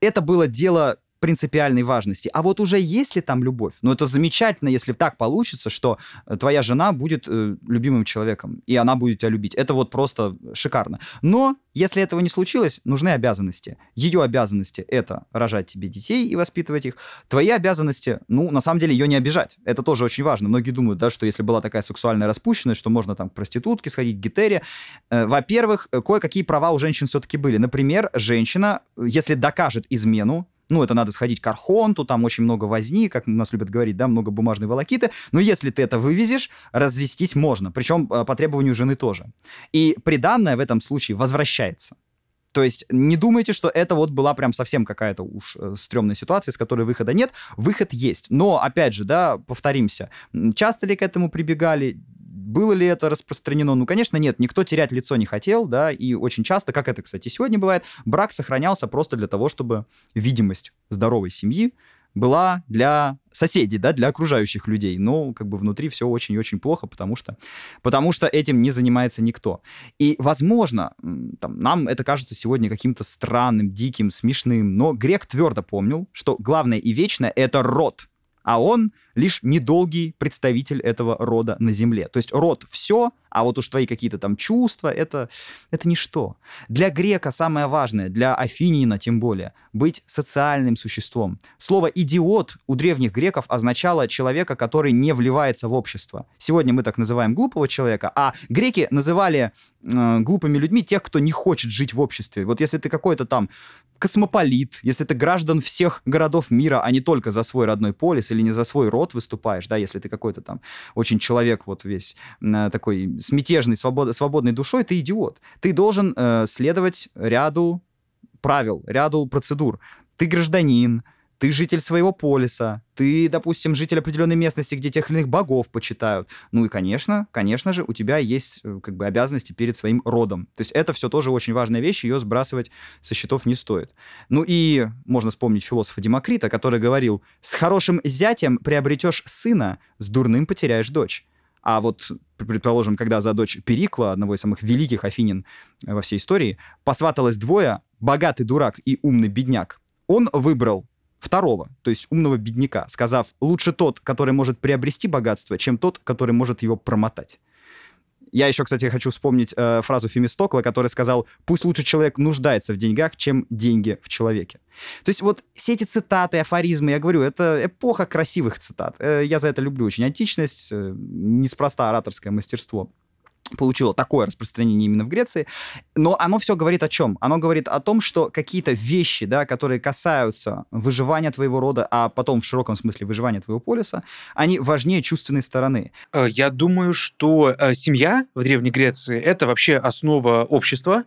это было дело принципиальной важности. А вот уже есть ли там любовь? Ну, это замечательно, если так получится, что э, твоя жена будет э, любимым человеком, и она будет тебя любить. Это вот просто шикарно. Но если этого не случилось, нужны обязанности. Ее обязанности — это рожать тебе детей и воспитывать их. Твои обязанности, ну, на самом деле, ее не обижать. Это тоже очень важно. Многие думают, да, что если была такая сексуальная распущенность, что можно там к проститутке сходить, к гетере. Э, во-первых, э, кое-какие права у женщин все-таки были. Например, женщина, если докажет измену, ну, это надо сходить к Архонту, там очень много возни, как у нас любят говорить, да, много бумажной волокиты. Но если ты это вывезешь, развестись можно. Причем э, по требованию жены тоже. И приданное в этом случае возвращается. То есть не думайте, что это вот была прям совсем какая-то уж э, стрёмная ситуация, из которой выхода нет. Выход есть. Но, опять же, да, повторимся, часто ли к этому прибегали? Было ли это распространено? Ну, конечно, нет. Никто терять лицо не хотел, да, и очень часто, как это, кстати, сегодня бывает, брак сохранялся просто для того, чтобы видимость здоровой семьи была для соседей, да, для окружающих людей. Но как бы внутри все очень и очень плохо, потому что, потому что этим не занимается никто. И, возможно, там, нам это кажется сегодня каким-то странным, диким, смешным, но грек твердо помнил, что главное и вечное — это род, а он лишь недолгий представитель этого рода на Земле. То есть род все, а вот уж твои какие-то там чувства, это, это ничто. Для грека самое важное, для афинина тем более, быть социальным существом. Слово «идиот» у древних греков означало человека, который не вливается в общество. Сегодня мы так называем глупого человека, а греки называли э, глупыми людьми тех, кто не хочет жить в обществе. Вот если ты какой-то там космополит, если ты граждан всех городов мира, а не только за свой родной полис или не за свой род выступаешь, да, если ты какой-то там очень человек вот весь э, такой с мятежной, свобод, свободной душой, ты идиот. Ты должен э, следовать ряду правил, ряду процедур. Ты гражданин, ты житель своего полиса, ты, допустим, житель определенной местности, где тех или иных богов почитают. Ну и, конечно, конечно же, у тебя есть э, как бы обязанности перед своим родом. То есть это все тоже очень важная вещь, ее сбрасывать со счетов не стоит. Ну и можно вспомнить философа Демокрита, который говорил, с хорошим зятем приобретешь сына, с дурным потеряешь дочь. А вот, предположим, когда за дочь Перикла, одного из самых великих афинин э, во всей истории, посваталось двое, богатый дурак и умный бедняк, он выбрал второго, то есть умного бедняка, сказав, лучше тот, который может приобрести богатство, чем тот, который может его промотать. Я еще, кстати, хочу вспомнить э, фразу Фемистокла, который сказал, пусть лучше человек нуждается в деньгах, чем деньги в человеке. То есть вот все эти цитаты, афоризмы, я говорю, это эпоха красивых цитат. Э, я за это люблю очень античность, э, неспроста ораторское мастерство получило такое распространение именно в Греции. Но оно все говорит о чем? Оно говорит о том, что какие-то вещи, да, которые касаются выживания твоего рода, а потом в широком смысле выживания твоего полиса, они важнее чувственной стороны. Э, я думаю, что э, семья в Древней Греции — это вообще основа общества,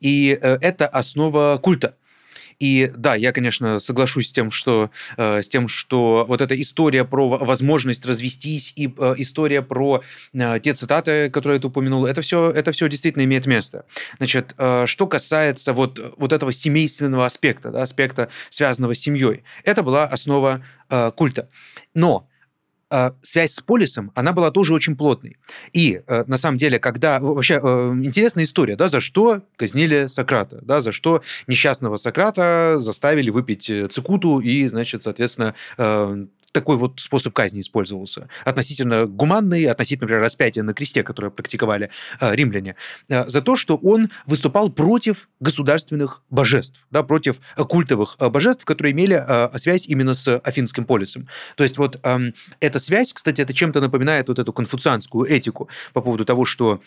и э, это основа культа. И да, я, конечно, соглашусь с тем, что, э, с тем, что вот эта история про возможность развестись и э, история про э, те цитаты, которые ты упомянул, это все, это все действительно имеет место. Значит, э, что касается вот, вот этого семейственного аспекта, да, аспекта, связанного с семьей, это была основа э, культа. Но связь с полисом, она была тоже очень плотной. И э, на самом деле, когда... Вообще, э, интересная история, да, за что казнили Сократа, да, за что несчастного Сократа заставили выпить э, цикуту и, значит, соответственно, такой вот способ казни использовался. Относительно гуманный, относительно, например, распятия на кресте, которое практиковали э, римляне, э, за то, что он выступал против государственных божеств, да, против культовых э, божеств, которые имели э, связь именно с Афинским полисом. То есть вот э, эта связь, кстати, это чем-то напоминает вот эту конфуцианскую этику по поводу того, что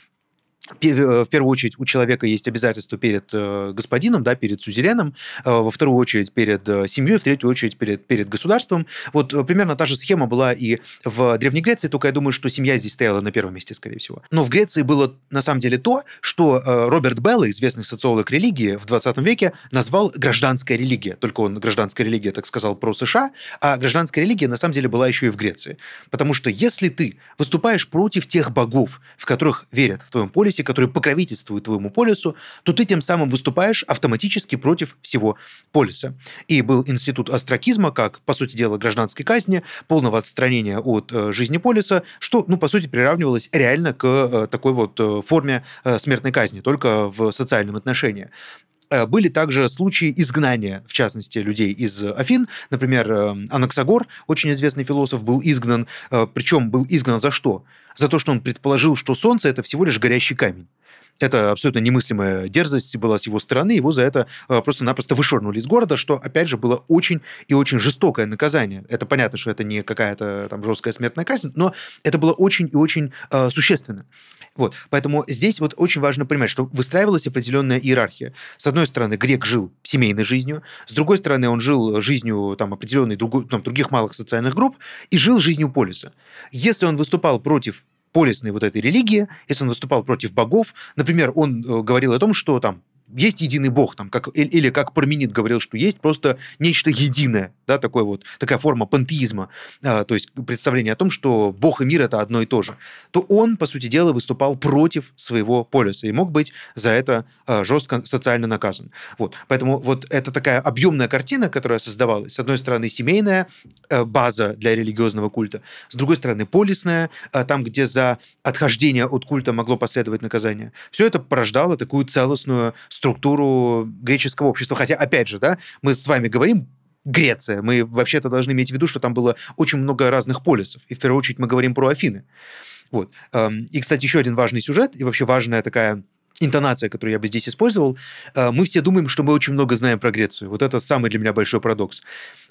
в первую очередь у человека есть обязательства перед э, господином, да, перед сюзереном, э, во вторую очередь перед семьей, в третью очередь перед, перед государством. Вот примерно та же схема была и в Древней Греции, только я думаю, что семья здесь стояла на первом месте, скорее всего. Но в Греции было на самом деле то, что Роберт Белла, известный социолог религии в 20 веке, назвал гражданская религия. Только он гражданская религия, так сказал, про США, а гражданская религия на самом деле была еще и в Греции. Потому что если ты выступаешь против тех богов, в которых верят в твоем поле, полисе, которые покровительствуют твоему полису, то ты тем самым выступаешь автоматически против всего полиса. И был институт астракизма, как, по сути дела, гражданской казни, полного отстранения от э, жизни полиса, что, ну, по сути, приравнивалось реально к э, такой вот э, форме смертной казни, только в социальном отношении. Э, были также случаи изгнания, в частности, людей из Афин. Например, э, Анаксагор, очень известный философ, был изгнан. Э, Причем был изгнан за что? За то, что он предположил, что Солнце – это всего лишь горящий камень. Это абсолютно немыслимая дерзость была с его стороны. Его за это просто-напросто вышвырнули из города, что, опять же, было очень и очень жестокое наказание. Это понятно, что это не какая-то там жесткая смертная казнь, но это было очень и очень э, существенно. Вот. Поэтому здесь вот очень важно понимать, что выстраивалась определенная иерархия. С одной стороны, грек жил семейной жизнью, с другой стороны, он жил жизнью там, определенной другой, там, других малых социальных групп и жил жизнью полиса. Если он выступал против полисной вот этой религии, если он выступал против богов, например, он э, говорил о том, что там есть единый бог, там, как, или как Парменид говорил, что есть просто нечто единое, да, такой вот, такая форма пантеизма, а, то есть представление о том, что бог и мир — это одно и то же, то он, по сути дела, выступал против своего полиса и мог быть за это а, жестко социально наказан. Вот. Поэтому вот это такая объемная картина, которая создавалась. С одной стороны, семейная а, база для религиозного культа, с другой стороны, полисная, а, там, где за отхождение от культа могло последовать наказание. Все это порождало такую целостную структуру греческого общества. Хотя, опять же, да, мы с вами говорим Греция. Мы вообще-то должны иметь в виду, что там было очень много разных полисов. И в первую очередь мы говорим про Афины. Вот. Эм, и, кстати, еще один важный сюжет и вообще важная такая интонация, которую я бы здесь использовал, э, мы все думаем, что мы очень много знаем про Грецию. Вот это самый для меня большой парадокс.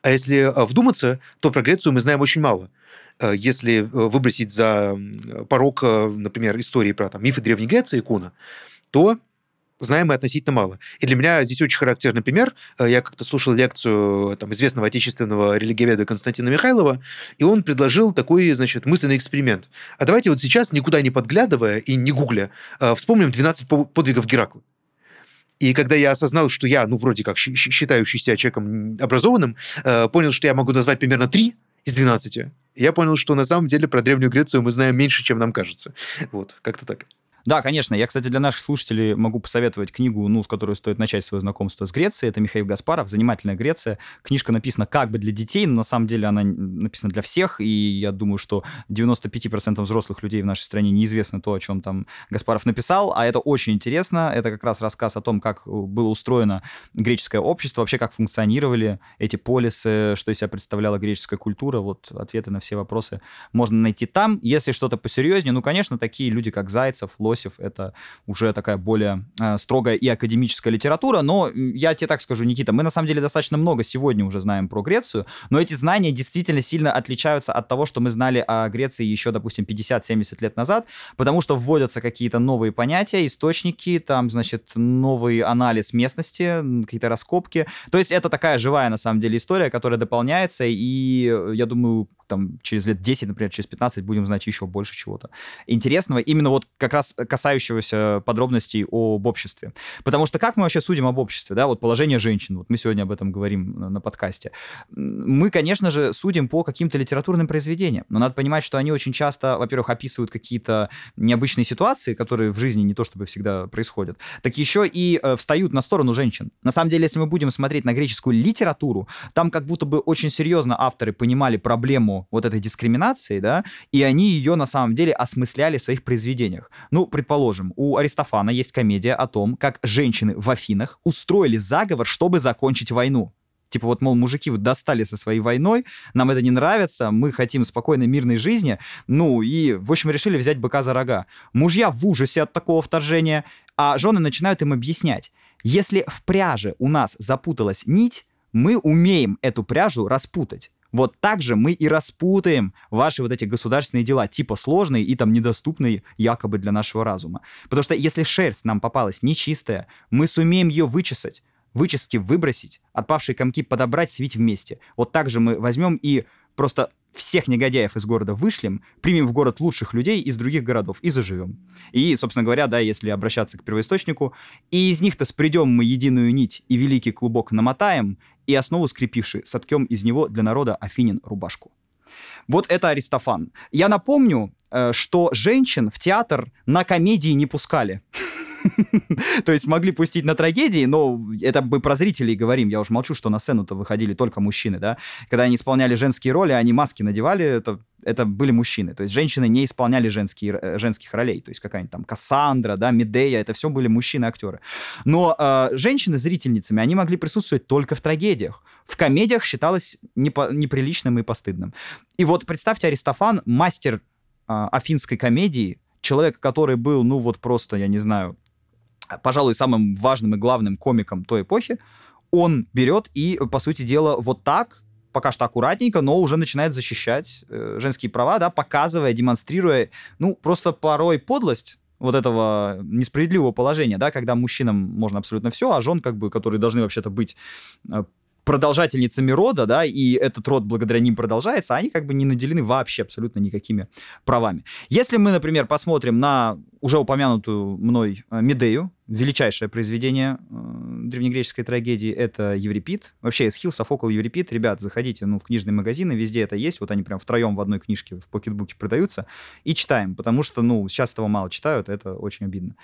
А если э, вдуматься, то про Грецию мы знаем очень мало э, если выбросить за порог, например, истории про там, мифы Древней Греции, Куна, то знаем мы относительно мало. И для меня здесь очень характерный пример. Э, я как-то слушал лекцию там, известного отечественного религиоведа Константина Михайлова, и он предложил такой, значит, мысленный эксперимент. А давайте вот сейчас, никуда не подглядывая и не гугля, э, вспомним 12 подвигов Геракла. И когда я осознал, что я, ну, вроде как считающийся человеком образованным, э, понял, что я могу назвать примерно три из 12, я понял, что на самом деле про Древнюю Грецию мы знаем меньше, чем нам кажется. Вот, как-то так. Да, конечно. Я, кстати, для наших слушателей могу посоветовать книгу, ну, с которой стоит начать свое знакомство с Грецией. Это Михаил Гаспаров «Занимательная Греция». Книжка написана как бы для детей, но на самом деле она написана для всех, и я думаю, что 95% взрослых людей в нашей стране неизвестно то, о чем там Гаспаров написал, а это очень интересно. Это как раз рассказ о том, как было устроено греческое общество, вообще как функционировали эти полисы, что из себя представляла греческая культура. Вот ответы на все вопросы можно найти там. Если что-то посерьезнее, ну, конечно, такие люди, как Зайцев, Лось, Лосев — это уже такая более э, строгая и академическая литература. Но я тебе так скажу, Никита, мы на самом деле достаточно много сегодня уже знаем про Грецию, но эти знания действительно сильно отличаются от того, что мы знали о Греции еще, допустим, 50-70 лет назад, потому что вводятся какие-то новые понятия, источники, там, значит, новый анализ местности, какие-то раскопки. То есть это такая живая, на самом деле, история, которая дополняется, и я думаю, там через лет 10, например, через 15 будем знать еще больше чего-то интересного, именно вот как раз касающегося подробностей об обществе. Потому что как мы вообще судим об обществе, да, вот положение женщин, вот мы сегодня об этом говорим на подкасте. Мы, конечно же, судим по каким-то литературным произведениям, но надо понимать, что они очень часто, во-первых, описывают какие-то необычные ситуации, которые в жизни не то чтобы всегда происходят, так еще и э, встают на сторону женщин. На самом деле, если мы будем смотреть на греческую литературу, там как будто бы очень серьезно авторы понимали проблему вот этой дискриминации, да, и они ее на самом деле осмысляли в своих произведениях. Ну, предположим, у Аристофана есть комедия о том, как женщины в Афинах устроили заговор, чтобы закончить войну. Типа вот, мол, мужики вот достали со своей войной, нам это не нравится, мы хотим спокойной мирной жизни, ну и, в общем, решили взять быка за рога. Мужья в ужасе от такого вторжения, а жены начинают им объяснять. Если в пряже у нас запуталась нить, мы умеем эту пряжу распутать. Вот так же мы и распутаем ваши вот эти государственные дела, типа сложные и там недоступные якобы для нашего разума. Потому что если шерсть нам попалась нечистая, мы сумеем ее вычесать, вычески выбросить, отпавшие комки подобрать, свить вместе. Вот так же мы возьмем и просто всех негодяев из города вышлем, примем в город лучших людей из других городов и заживем. И, собственно говоря, да, если обращаться к первоисточнику, и из них-то спредем мы единую нить и великий клубок намотаем, и основу скрепивший соткем из него для народа Афинин рубашку. Вот это Аристофан. Я напомню, что женщин в театр на комедии не пускали. [LAUGHS] То есть могли пустить на трагедии, но это мы про зрителей говорим. Я уж молчу, что на сцену-то выходили только мужчины, да. Когда они исполняли женские роли, они маски надевали, это это были мужчины. То есть женщины не исполняли женские, э, женских ролей. То есть какая-нибудь там Кассандра, да, Медея, это все были мужчины-актеры. Но э, женщины-зрительницами, они могли присутствовать только в трагедиях. В комедиях считалось непо- неприличным и постыдным. И вот представьте, Аристофан, мастер э, афинской комедии, человек, который был, ну вот просто, я не знаю, пожалуй, самым важным и главным комиком той эпохи, он берет и, по сути дела, вот так, пока что аккуратненько, но уже начинает защищать э, женские права, да, показывая, демонстрируя, ну, просто порой подлость вот этого несправедливого положения, да, когда мужчинам можно абсолютно все, а жен, как бы, которые должны вообще-то быть э, продолжательницами рода, да, и этот род благодаря ним продолжается, они как бы не наделены вообще абсолютно никакими правами. Если мы, например, посмотрим на уже упомянутую мной э, Медею, величайшее произведение э, древнегреческой трагедии, это Еврипид. Вообще, Эсхил, Софокл, Еврипид. Ребят, заходите ну, в книжные магазины, везде это есть. Вот они прям втроем в одной книжке в покетбуке продаются. И читаем, потому что, ну, сейчас этого мало читают, это очень обидно.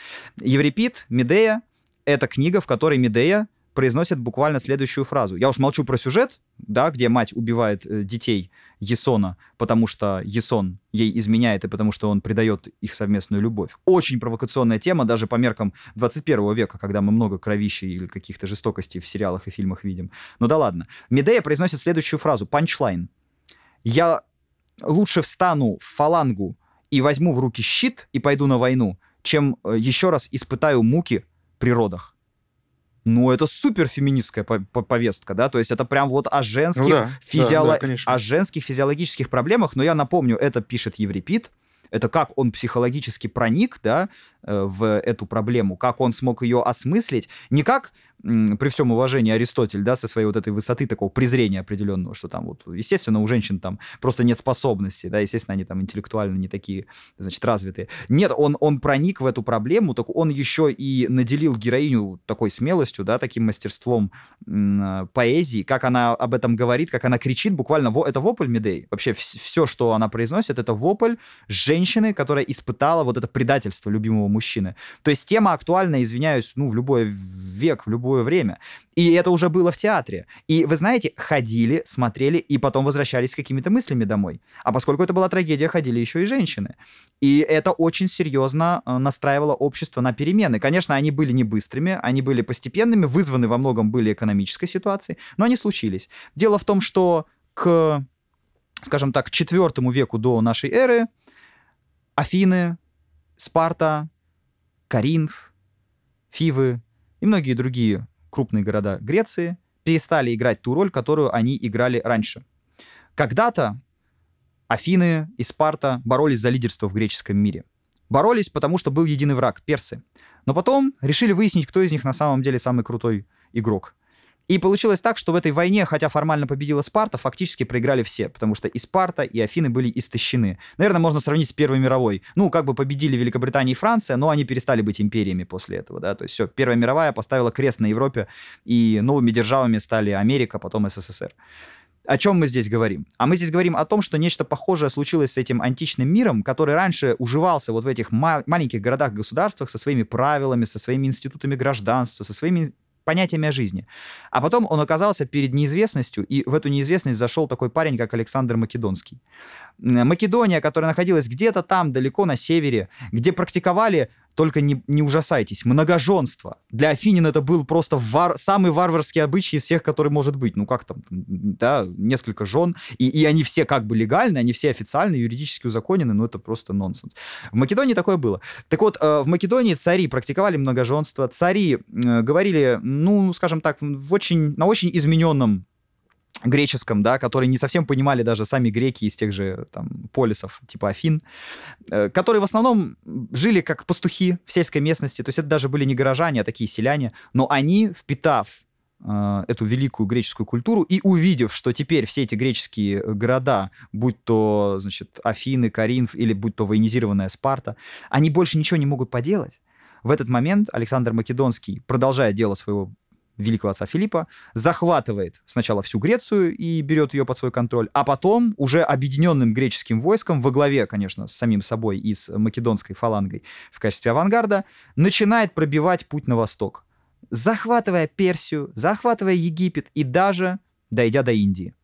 Еврипид, Медея — это книга, в которой Медея произносит буквально следующую фразу. Я уж молчу про сюжет, да, где мать убивает э, детей Есона, потому что Есон ей изменяет и потому что он предает их совместную любовь. Очень провокационная тема даже по меркам 21 века, когда мы много кровищей или каких-то жестокостей в сериалах и фильмах видим. Ну да ладно. Медея произносит следующую фразу, панчлайн. «Я лучше встану в фалангу и возьму в руки щит и пойду на войну, чем э, еще раз испытаю муки при родах». Ну, это супер феминистская повестка, да, то есть это прям вот о женских, ну, да, физиоло... да, да, о женских физиологических проблемах, но я напомню, это пишет Еврипид, это как он психологически проник, да, в эту проблему, как он смог ее осмыслить, не как при всем уважении Аристотель, да, со своей вот этой высоты такого презрения определенного, что там вот, естественно, у женщин там просто нет способностей, да, естественно, они там интеллектуально не такие, значит, развитые. Нет, он, он проник в эту проблему, так он еще и наделил героиню такой смелостью, да, таким мастерством м- поэзии, как она об этом говорит, как она кричит, буквально, во, это вопль Медей. Вообще все, что она произносит, это вопль женщины, которая испытала вот это предательство любимого мужчины. То есть тема актуальна, извиняюсь, ну, в любой век, в любое время. И это уже было в театре. И вы знаете, ходили, смотрели и потом возвращались с какими-то мыслями домой. А поскольку это была трагедия, ходили еще и женщины. И это очень серьезно э, настраивало общество на перемены. Конечно, они были не быстрыми, они были постепенными, вызваны во многом были экономической ситуацией, но они случились. Дело в том, что к, скажем так, четвертому веку до нашей эры Афины, Спарта, Каринф, Фивы, и многие другие крупные города Греции перестали играть ту роль, которую они играли раньше. Когда-то Афины и Спарта боролись за лидерство в греческом мире. Боролись, потому что был единый враг — персы. Но потом решили выяснить, кто из них на самом деле самый крутой игрок. И получилось так, что в этой войне, хотя формально победила Спарта, фактически проиграли все, потому что и Спарта, и Афины были истощены. Наверное, можно сравнить с Первой мировой. Ну, как бы победили Великобритания и Франция, но они перестали быть империями после этого, да, то есть все, Первая мировая поставила крест на Европе, и новыми державами стали Америка, потом СССР. О чем мы здесь говорим? А мы здесь говорим о том, что нечто похожее случилось с этим античным миром, который раньше уживался вот в этих ма- маленьких городах-государствах со своими правилами, со своими институтами гражданства, со своими понятиями о жизни. А потом он оказался перед неизвестностью, и в эту неизвестность зашел такой парень, как Александр Македонский. Македония, которая находилась где-то там, далеко на севере, где практиковали только не, не ужасайтесь, многоженство. Для Афинин это был просто вар, самый варварский обычай из всех, который может быть. Ну как там, да, несколько жен, и, и они все как бы легальны, они все официально, юридически узаконены, но это просто нонсенс. В Македонии такое было. Так вот, э, в Македонии цари практиковали многоженство, цари э, говорили, ну, скажем так, в очень, на очень измененном греческом, да, которые не совсем понимали даже сами греки из тех же там полисов, типа Афин, э, которые в основном жили как пастухи в сельской местности, то есть это даже были не горожане, а такие селяне, но они, впитав э, эту великую греческую культуру и увидев, что теперь все эти греческие города, будь то, значит, Афины, Каринф или будь то военизированная Спарта, они больше ничего не могут поделать. В этот момент Александр Македонский, продолжая дело своего великого отца Филиппа, захватывает сначала всю Грецию и берет ее под свой контроль, а потом уже объединенным греческим войском во главе, конечно, с самим собой и с македонской фалангой в качестве авангарда, начинает пробивать путь на восток, захватывая Персию, захватывая Египет и даже дойдя до Индии.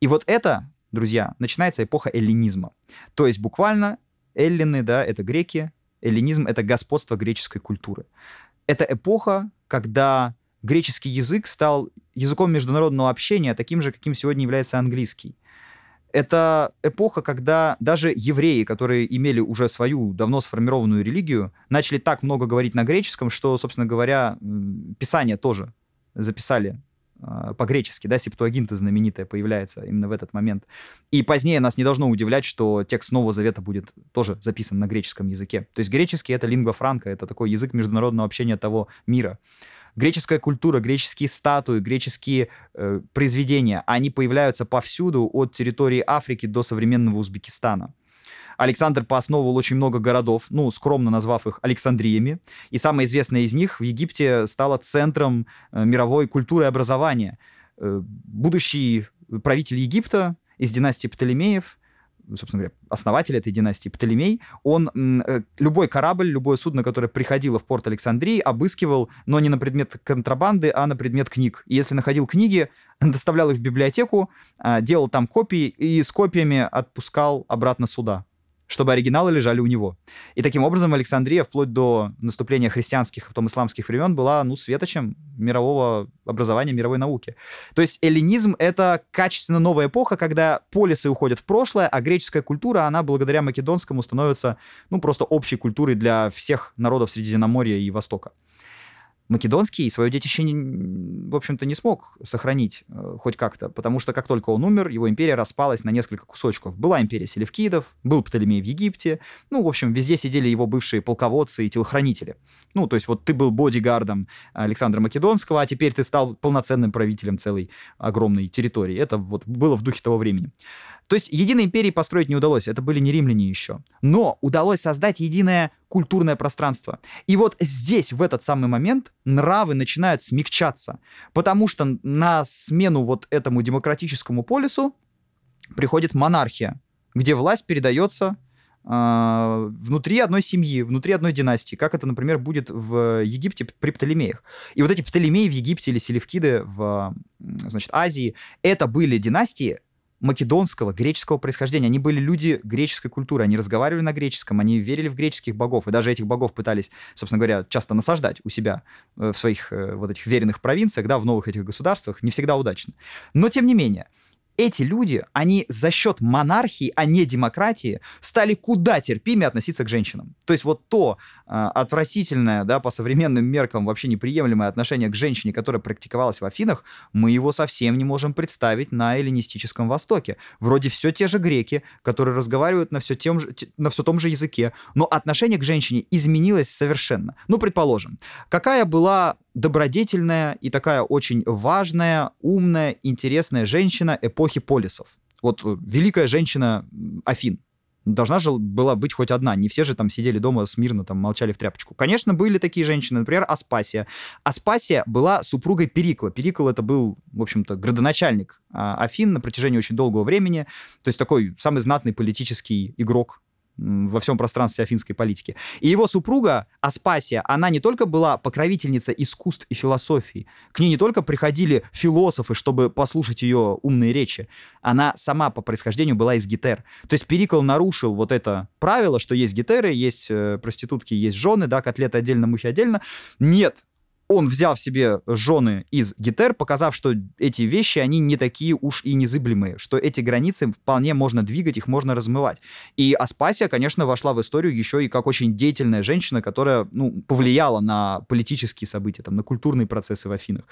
И вот это, друзья, начинается эпоха эллинизма. То есть буквально эллины, да, это греки, эллинизм — это господство греческой культуры. Это эпоха, когда греческий язык стал языком международного общения, таким же, каким сегодня является английский. Это эпоха, когда даже евреи, которые имели уже свою давно сформированную религию, начали так много говорить на греческом, что, собственно говоря, Писание тоже записали а, по-гречески, да, септуагинта знаменитая появляется именно в этот момент. И позднее нас не должно удивлять, что текст Нового Завета будет тоже записан на греческом языке. То есть греческий — это лингва франка, это такой язык международного общения того мира. Греческая культура, греческие статуи, греческие э, произведения, они появляются повсюду от территории Африки до современного Узбекистана. Александр поосновывал очень много городов, ну, скромно назвав их Александриями. И самое известное из них в Египте стало центром э, мировой культуры и образования. Э, будущий правитель Египта из династии Птолемеев собственно говоря, основатель этой династии Птолемей, он э, любой корабль, любое судно, которое приходило в порт Александрии, обыскивал, но не на предмет контрабанды, а на предмет книг. И если находил книги, [LAUGHS] доставлял их в библиотеку, а, делал там копии и с копиями отпускал обратно сюда чтобы оригиналы лежали у него. И таким образом Александрия вплоть до наступления христианских, потом исламских времен была, ну, светочем мирового образования, мировой науки. То есть эллинизм — это качественно новая эпоха, когда полисы уходят в прошлое, а греческая культура, она благодаря македонскому становится, ну, просто общей культурой для всех народов Средиземноморья и Востока. Македонский свое детище, в общем-то, не смог сохранить э, хоть как-то, потому что как только он умер, его империя распалась на несколько кусочков. Была империя Селевкидов, был Птолемей в Египте, ну, в общем, везде сидели его бывшие полководцы и телохранители. Ну, то есть вот ты был бодигардом Александра Македонского, а теперь ты стал полноценным правителем целой огромной территории. Это вот было в духе того времени. То есть единой империи построить не удалось, это были не римляне еще. Но удалось создать единое культурное пространство. И вот здесь, в этот самый момент, нравы начинают смягчаться, потому что на смену вот этому демократическому полюсу приходит монархия, где власть передается э, внутри одной семьи, внутри одной династии, как это, например, будет в Египте при Птолемеях. И вот эти Птолемеи в Египте или Селевкиды в значит, Азии, это были династии, македонского, греческого происхождения. Они были люди греческой культуры, они разговаривали на греческом, они верили в греческих богов, и даже этих богов пытались, собственно говоря, часто насаждать у себя э, в своих э, вот этих веренных провинциях, да, в новых этих государствах, не всегда удачно. Но, тем не менее, эти люди, они за счет монархии, а не демократии, стали куда терпимее относиться к женщинам. То есть вот то отвратительное, да, по современным меркам вообще неприемлемое отношение к женщине, которое практиковалось в Афинах, мы его совсем не можем представить на эллинистическом Востоке. Вроде все те же греки, которые разговаривают на все, тем же, на все том же языке, но отношение к женщине изменилось совершенно. Ну, предположим, какая была добродетельная и такая очень важная, умная, интересная женщина эпохи полисов. Вот э, великая женщина Афин. Должна же была быть хоть одна. Не все же там сидели дома смирно, там молчали в тряпочку. Конечно, были такие женщины, например, Аспасия. Аспасия была супругой Перикла. Перикл это был, в общем-то, градоначальник а, Афин на протяжении очень долгого времени. То есть такой самый знатный политический игрок во всем пространстве афинской политики. И его супруга Аспасия, она не только была покровительница искусств и философии, к ней не только приходили философы, чтобы послушать ее умные речи, она сама по происхождению была из Гетер. То есть Перикл нарушил вот это правило, что есть гетеры, есть э, проститутки, есть жены, да, котлеты отдельно, мухи отдельно. Нет, он взял в себе жены из гитер, показав, что эти вещи, они не такие уж и незыблемые, что эти границы вполне можно двигать, их можно размывать. И Аспасия, конечно, вошла в историю еще и как очень деятельная женщина, которая, ну, повлияла на политические события, там, на культурные процессы в Афинах.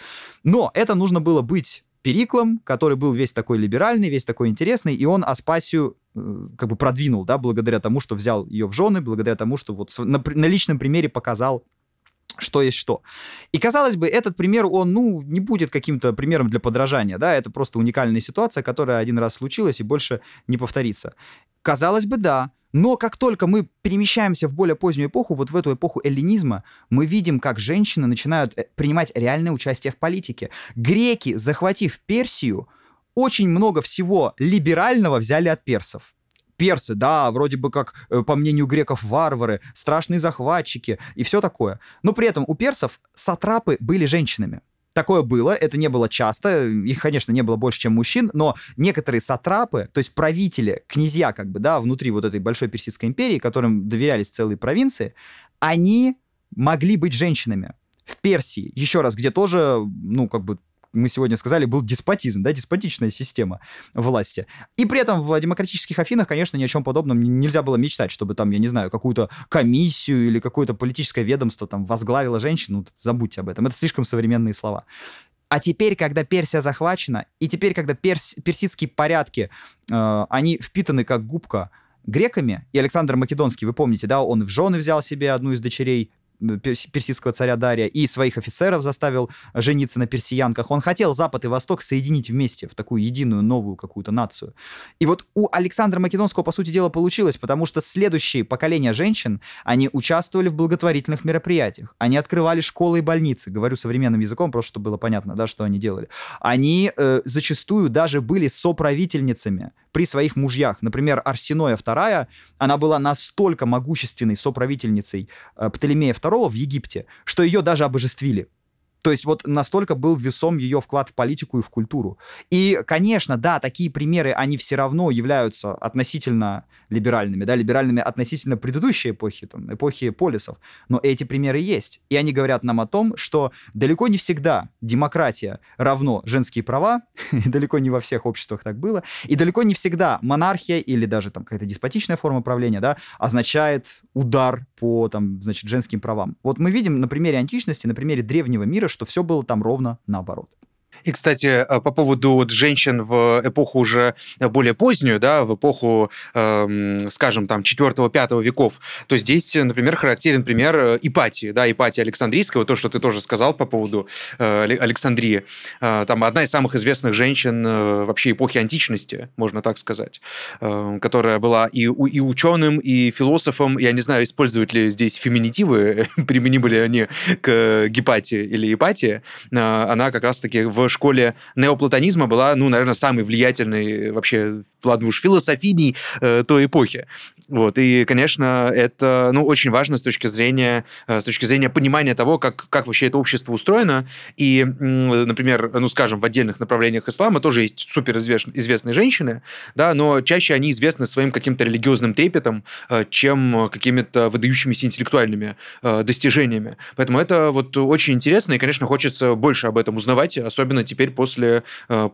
Но это нужно было быть Периклом, который был весь такой либеральный, весь такой интересный, и он Аспасию э, как бы продвинул, да, благодаря тому, что взял ее в жены, благодаря тому, что вот на, на личном примере показал, что есть что. И, казалось бы, этот пример, он, ну, не будет каким-то примером для подражания, да, это просто уникальная ситуация, которая один раз случилась и больше не повторится. Казалось бы, да, но как только мы перемещаемся в более позднюю эпоху, вот в эту эпоху эллинизма, мы видим, как женщины начинают э, принимать реальное участие в политике. Греки, захватив Персию, очень много всего либерального взяли от персов персы, да, вроде бы как, э, по мнению греков, варвары, страшные захватчики и все такое. Но при этом у персов сатрапы были женщинами. Такое было, это не было часто, их, конечно, не было больше, чем мужчин, но некоторые сатрапы, то есть правители, князья, как бы, да, внутри вот этой большой персидской империи, которым доверялись целые провинции, они могли быть женщинами. В Персии, еще раз, где тоже, ну, как бы мы сегодня сказали, был деспотизм, да, деспотичная система власти. И при этом в демократических Афинах, конечно, ни о чем подобном нельзя было мечтать, чтобы там, я не знаю, какую-то комиссию или какое-то политическое ведомство там возглавила женщину. Забудьте об этом. Это слишком современные слова. А теперь, когда Персия захвачена, и теперь, когда перс, персидские порядки, э, они впитаны как губка греками, и Александр Македонский, вы помните, да, он в жены взял себе одну из дочерей персидского царя Дария и своих офицеров заставил жениться на персиянках. Он хотел Запад и Восток соединить вместе в такую единую новую какую-то нацию. И вот у Александра Македонского, по сути дела, получилось, потому что следующие поколения женщин, они участвовали в благотворительных мероприятиях, они открывали школы и больницы, говорю современным языком, просто чтобы было понятно, да, что они делали. Они э, зачастую даже были соправительницами при своих мужьях. Например, Арсеноя II, она была настолько могущественной соправительницей э, Птолемея II в Египте, что ее даже обожествили. То есть вот настолько был весом ее вклад в политику и в культуру. И, конечно, да, такие примеры, они все равно являются относительно либеральными, да, либеральными относительно предыдущей эпохи, там, эпохи полисов. Но эти примеры есть. И они говорят нам о том, что далеко не всегда демократия равно женские права, [LAUGHS] далеко не во всех обществах так было, и далеко не всегда монархия или даже там какая-то деспотичная форма правления, да, означает удар по, там, значит, женским правам. Вот мы видим на примере античности, на примере древнего мира, что все было там ровно наоборот. И, кстати, э, по поводу вот женщин в эпоху уже более позднюю, да, в эпоху, э, скажем, там, 4-5 веков, то здесь, например, характерен пример э, Ипатии, да, Ипатия Александрийского, то, что ты тоже сказал по поводу э, Александрии. Э, там одна из самых известных женщин э, вообще эпохи античности, можно так сказать, э, которая была и, и ученым, и философом, я не знаю, используют ли здесь феминитивы, [LAUGHS] применимы ли они к Гепатии или Ипатии, э, она как раз-таки в школе неоплатонизма была, ну, наверное, самой влиятельной вообще, ладно уж, философийней э, той эпохи. Вот, и, конечно, это, ну, очень важно с точки зрения, э, с точки зрения понимания того, как, как вообще это общество устроено. И, например, ну, скажем, в отдельных направлениях ислама тоже есть суперизвестные женщины, да, но чаще они известны своим каким-то религиозным трепетом, э, чем какими-то выдающимися интеллектуальными э, достижениями. Поэтому это вот очень интересно, и, конечно, хочется больше об этом узнавать, особенно теперь после,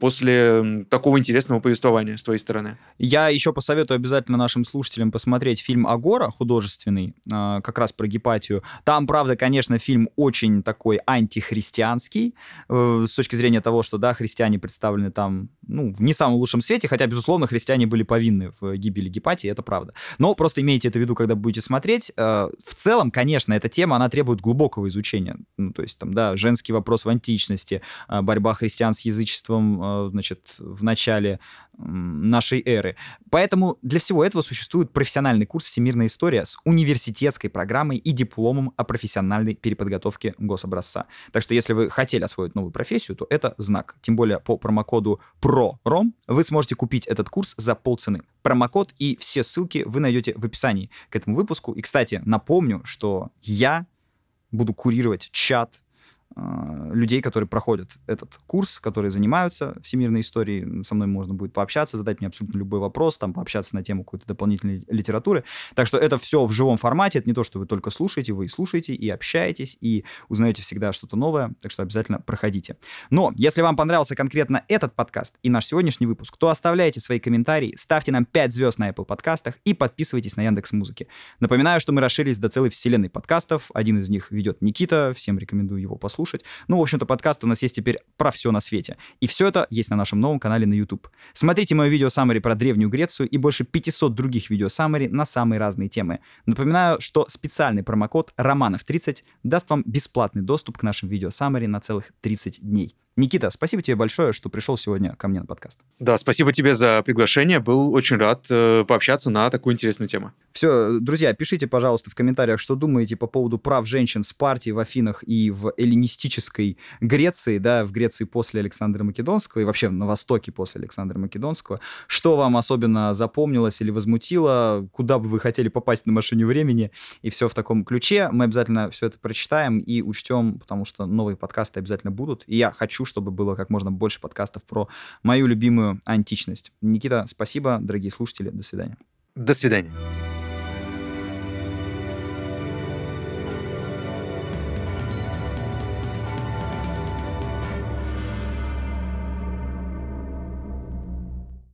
после такого интересного повествования с твоей стороны. Я еще посоветую обязательно нашим слушателям посмотреть посмотреть фильм «Агора» художественный, а, как раз про Гепатию. Там, правда, конечно, фильм очень такой антихристианский, э, с точки зрения того, что, да, христиане представлены там, ну, в не самом лучшем свете, хотя, безусловно, христиане были повинны в гибели Гепатии, это правда. Но просто имейте это в виду, когда будете смотреть. Э, в целом, конечно, эта тема, она требует глубокого изучения. Ну, то есть, там, да, женский вопрос в античности, э, борьба христиан с язычеством, значит, в начале нашей эры. Поэтому для всего этого существует профессиональный курс «Всемирная история» с университетской программой и дипломом о профессиональной переподготовке гособразца. Так что если вы хотели освоить новую профессию, то это знак. Тем более по промокоду PROROM вы сможете купить этот курс за полцены. Промокод и все ссылки вы найдете в описании к этому выпуску. И, кстати, напомню, что я буду курировать чат людей, которые проходят этот курс, которые занимаются всемирной историей. Со мной можно будет пообщаться, задать мне абсолютно любой вопрос, там, пообщаться на тему какой-то дополнительной литературы. Так что это все в живом формате, это не то, что вы только слушаете, вы и слушаете, и общаетесь, и узнаете всегда что-то новое, так что обязательно проходите. Но если вам понравился конкретно этот подкаст и наш сегодняшний выпуск, то оставляйте свои комментарии, ставьте нам 5 звезд на Apple подкастах и подписывайтесь на Яндекс Музыки. Напоминаю, что мы расширились до целой вселенной подкастов. Один из них ведет Никита, всем рекомендую его послушать послушать. Ну, в общем-то, подкаст у нас есть теперь про все на свете. И все это есть на нашем новом канале на YouTube. Смотрите мое видео саммари про Древнюю Грецию и больше 500 других видео саммари на самые разные темы. Напоминаю, что специальный промокод Романов30 даст вам бесплатный доступ к нашим видео саммари на целых 30 дней. Никита, спасибо тебе большое, что пришел сегодня ко мне на подкаст. Да, спасибо тебе за приглашение. Был очень рад э, пообщаться на такую интересную тему. Все, друзья, пишите, пожалуйста, в комментариях, что думаете по поводу прав женщин в Спарте, в Афинах и в эллинистической Греции, да, в Греции после Александра Македонского и вообще на Востоке после Александра Македонского. Что вам особенно запомнилось или возмутило, куда бы вы хотели попасть на машине времени и все в таком ключе. Мы обязательно все это прочитаем и учтем, потому что новые подкасты обязательно будут. И я хочу, чтобы было как можно больше подкастов про мою любимую античность. Никита, спасибо, дорогие слушатели, до свидания. До свидания.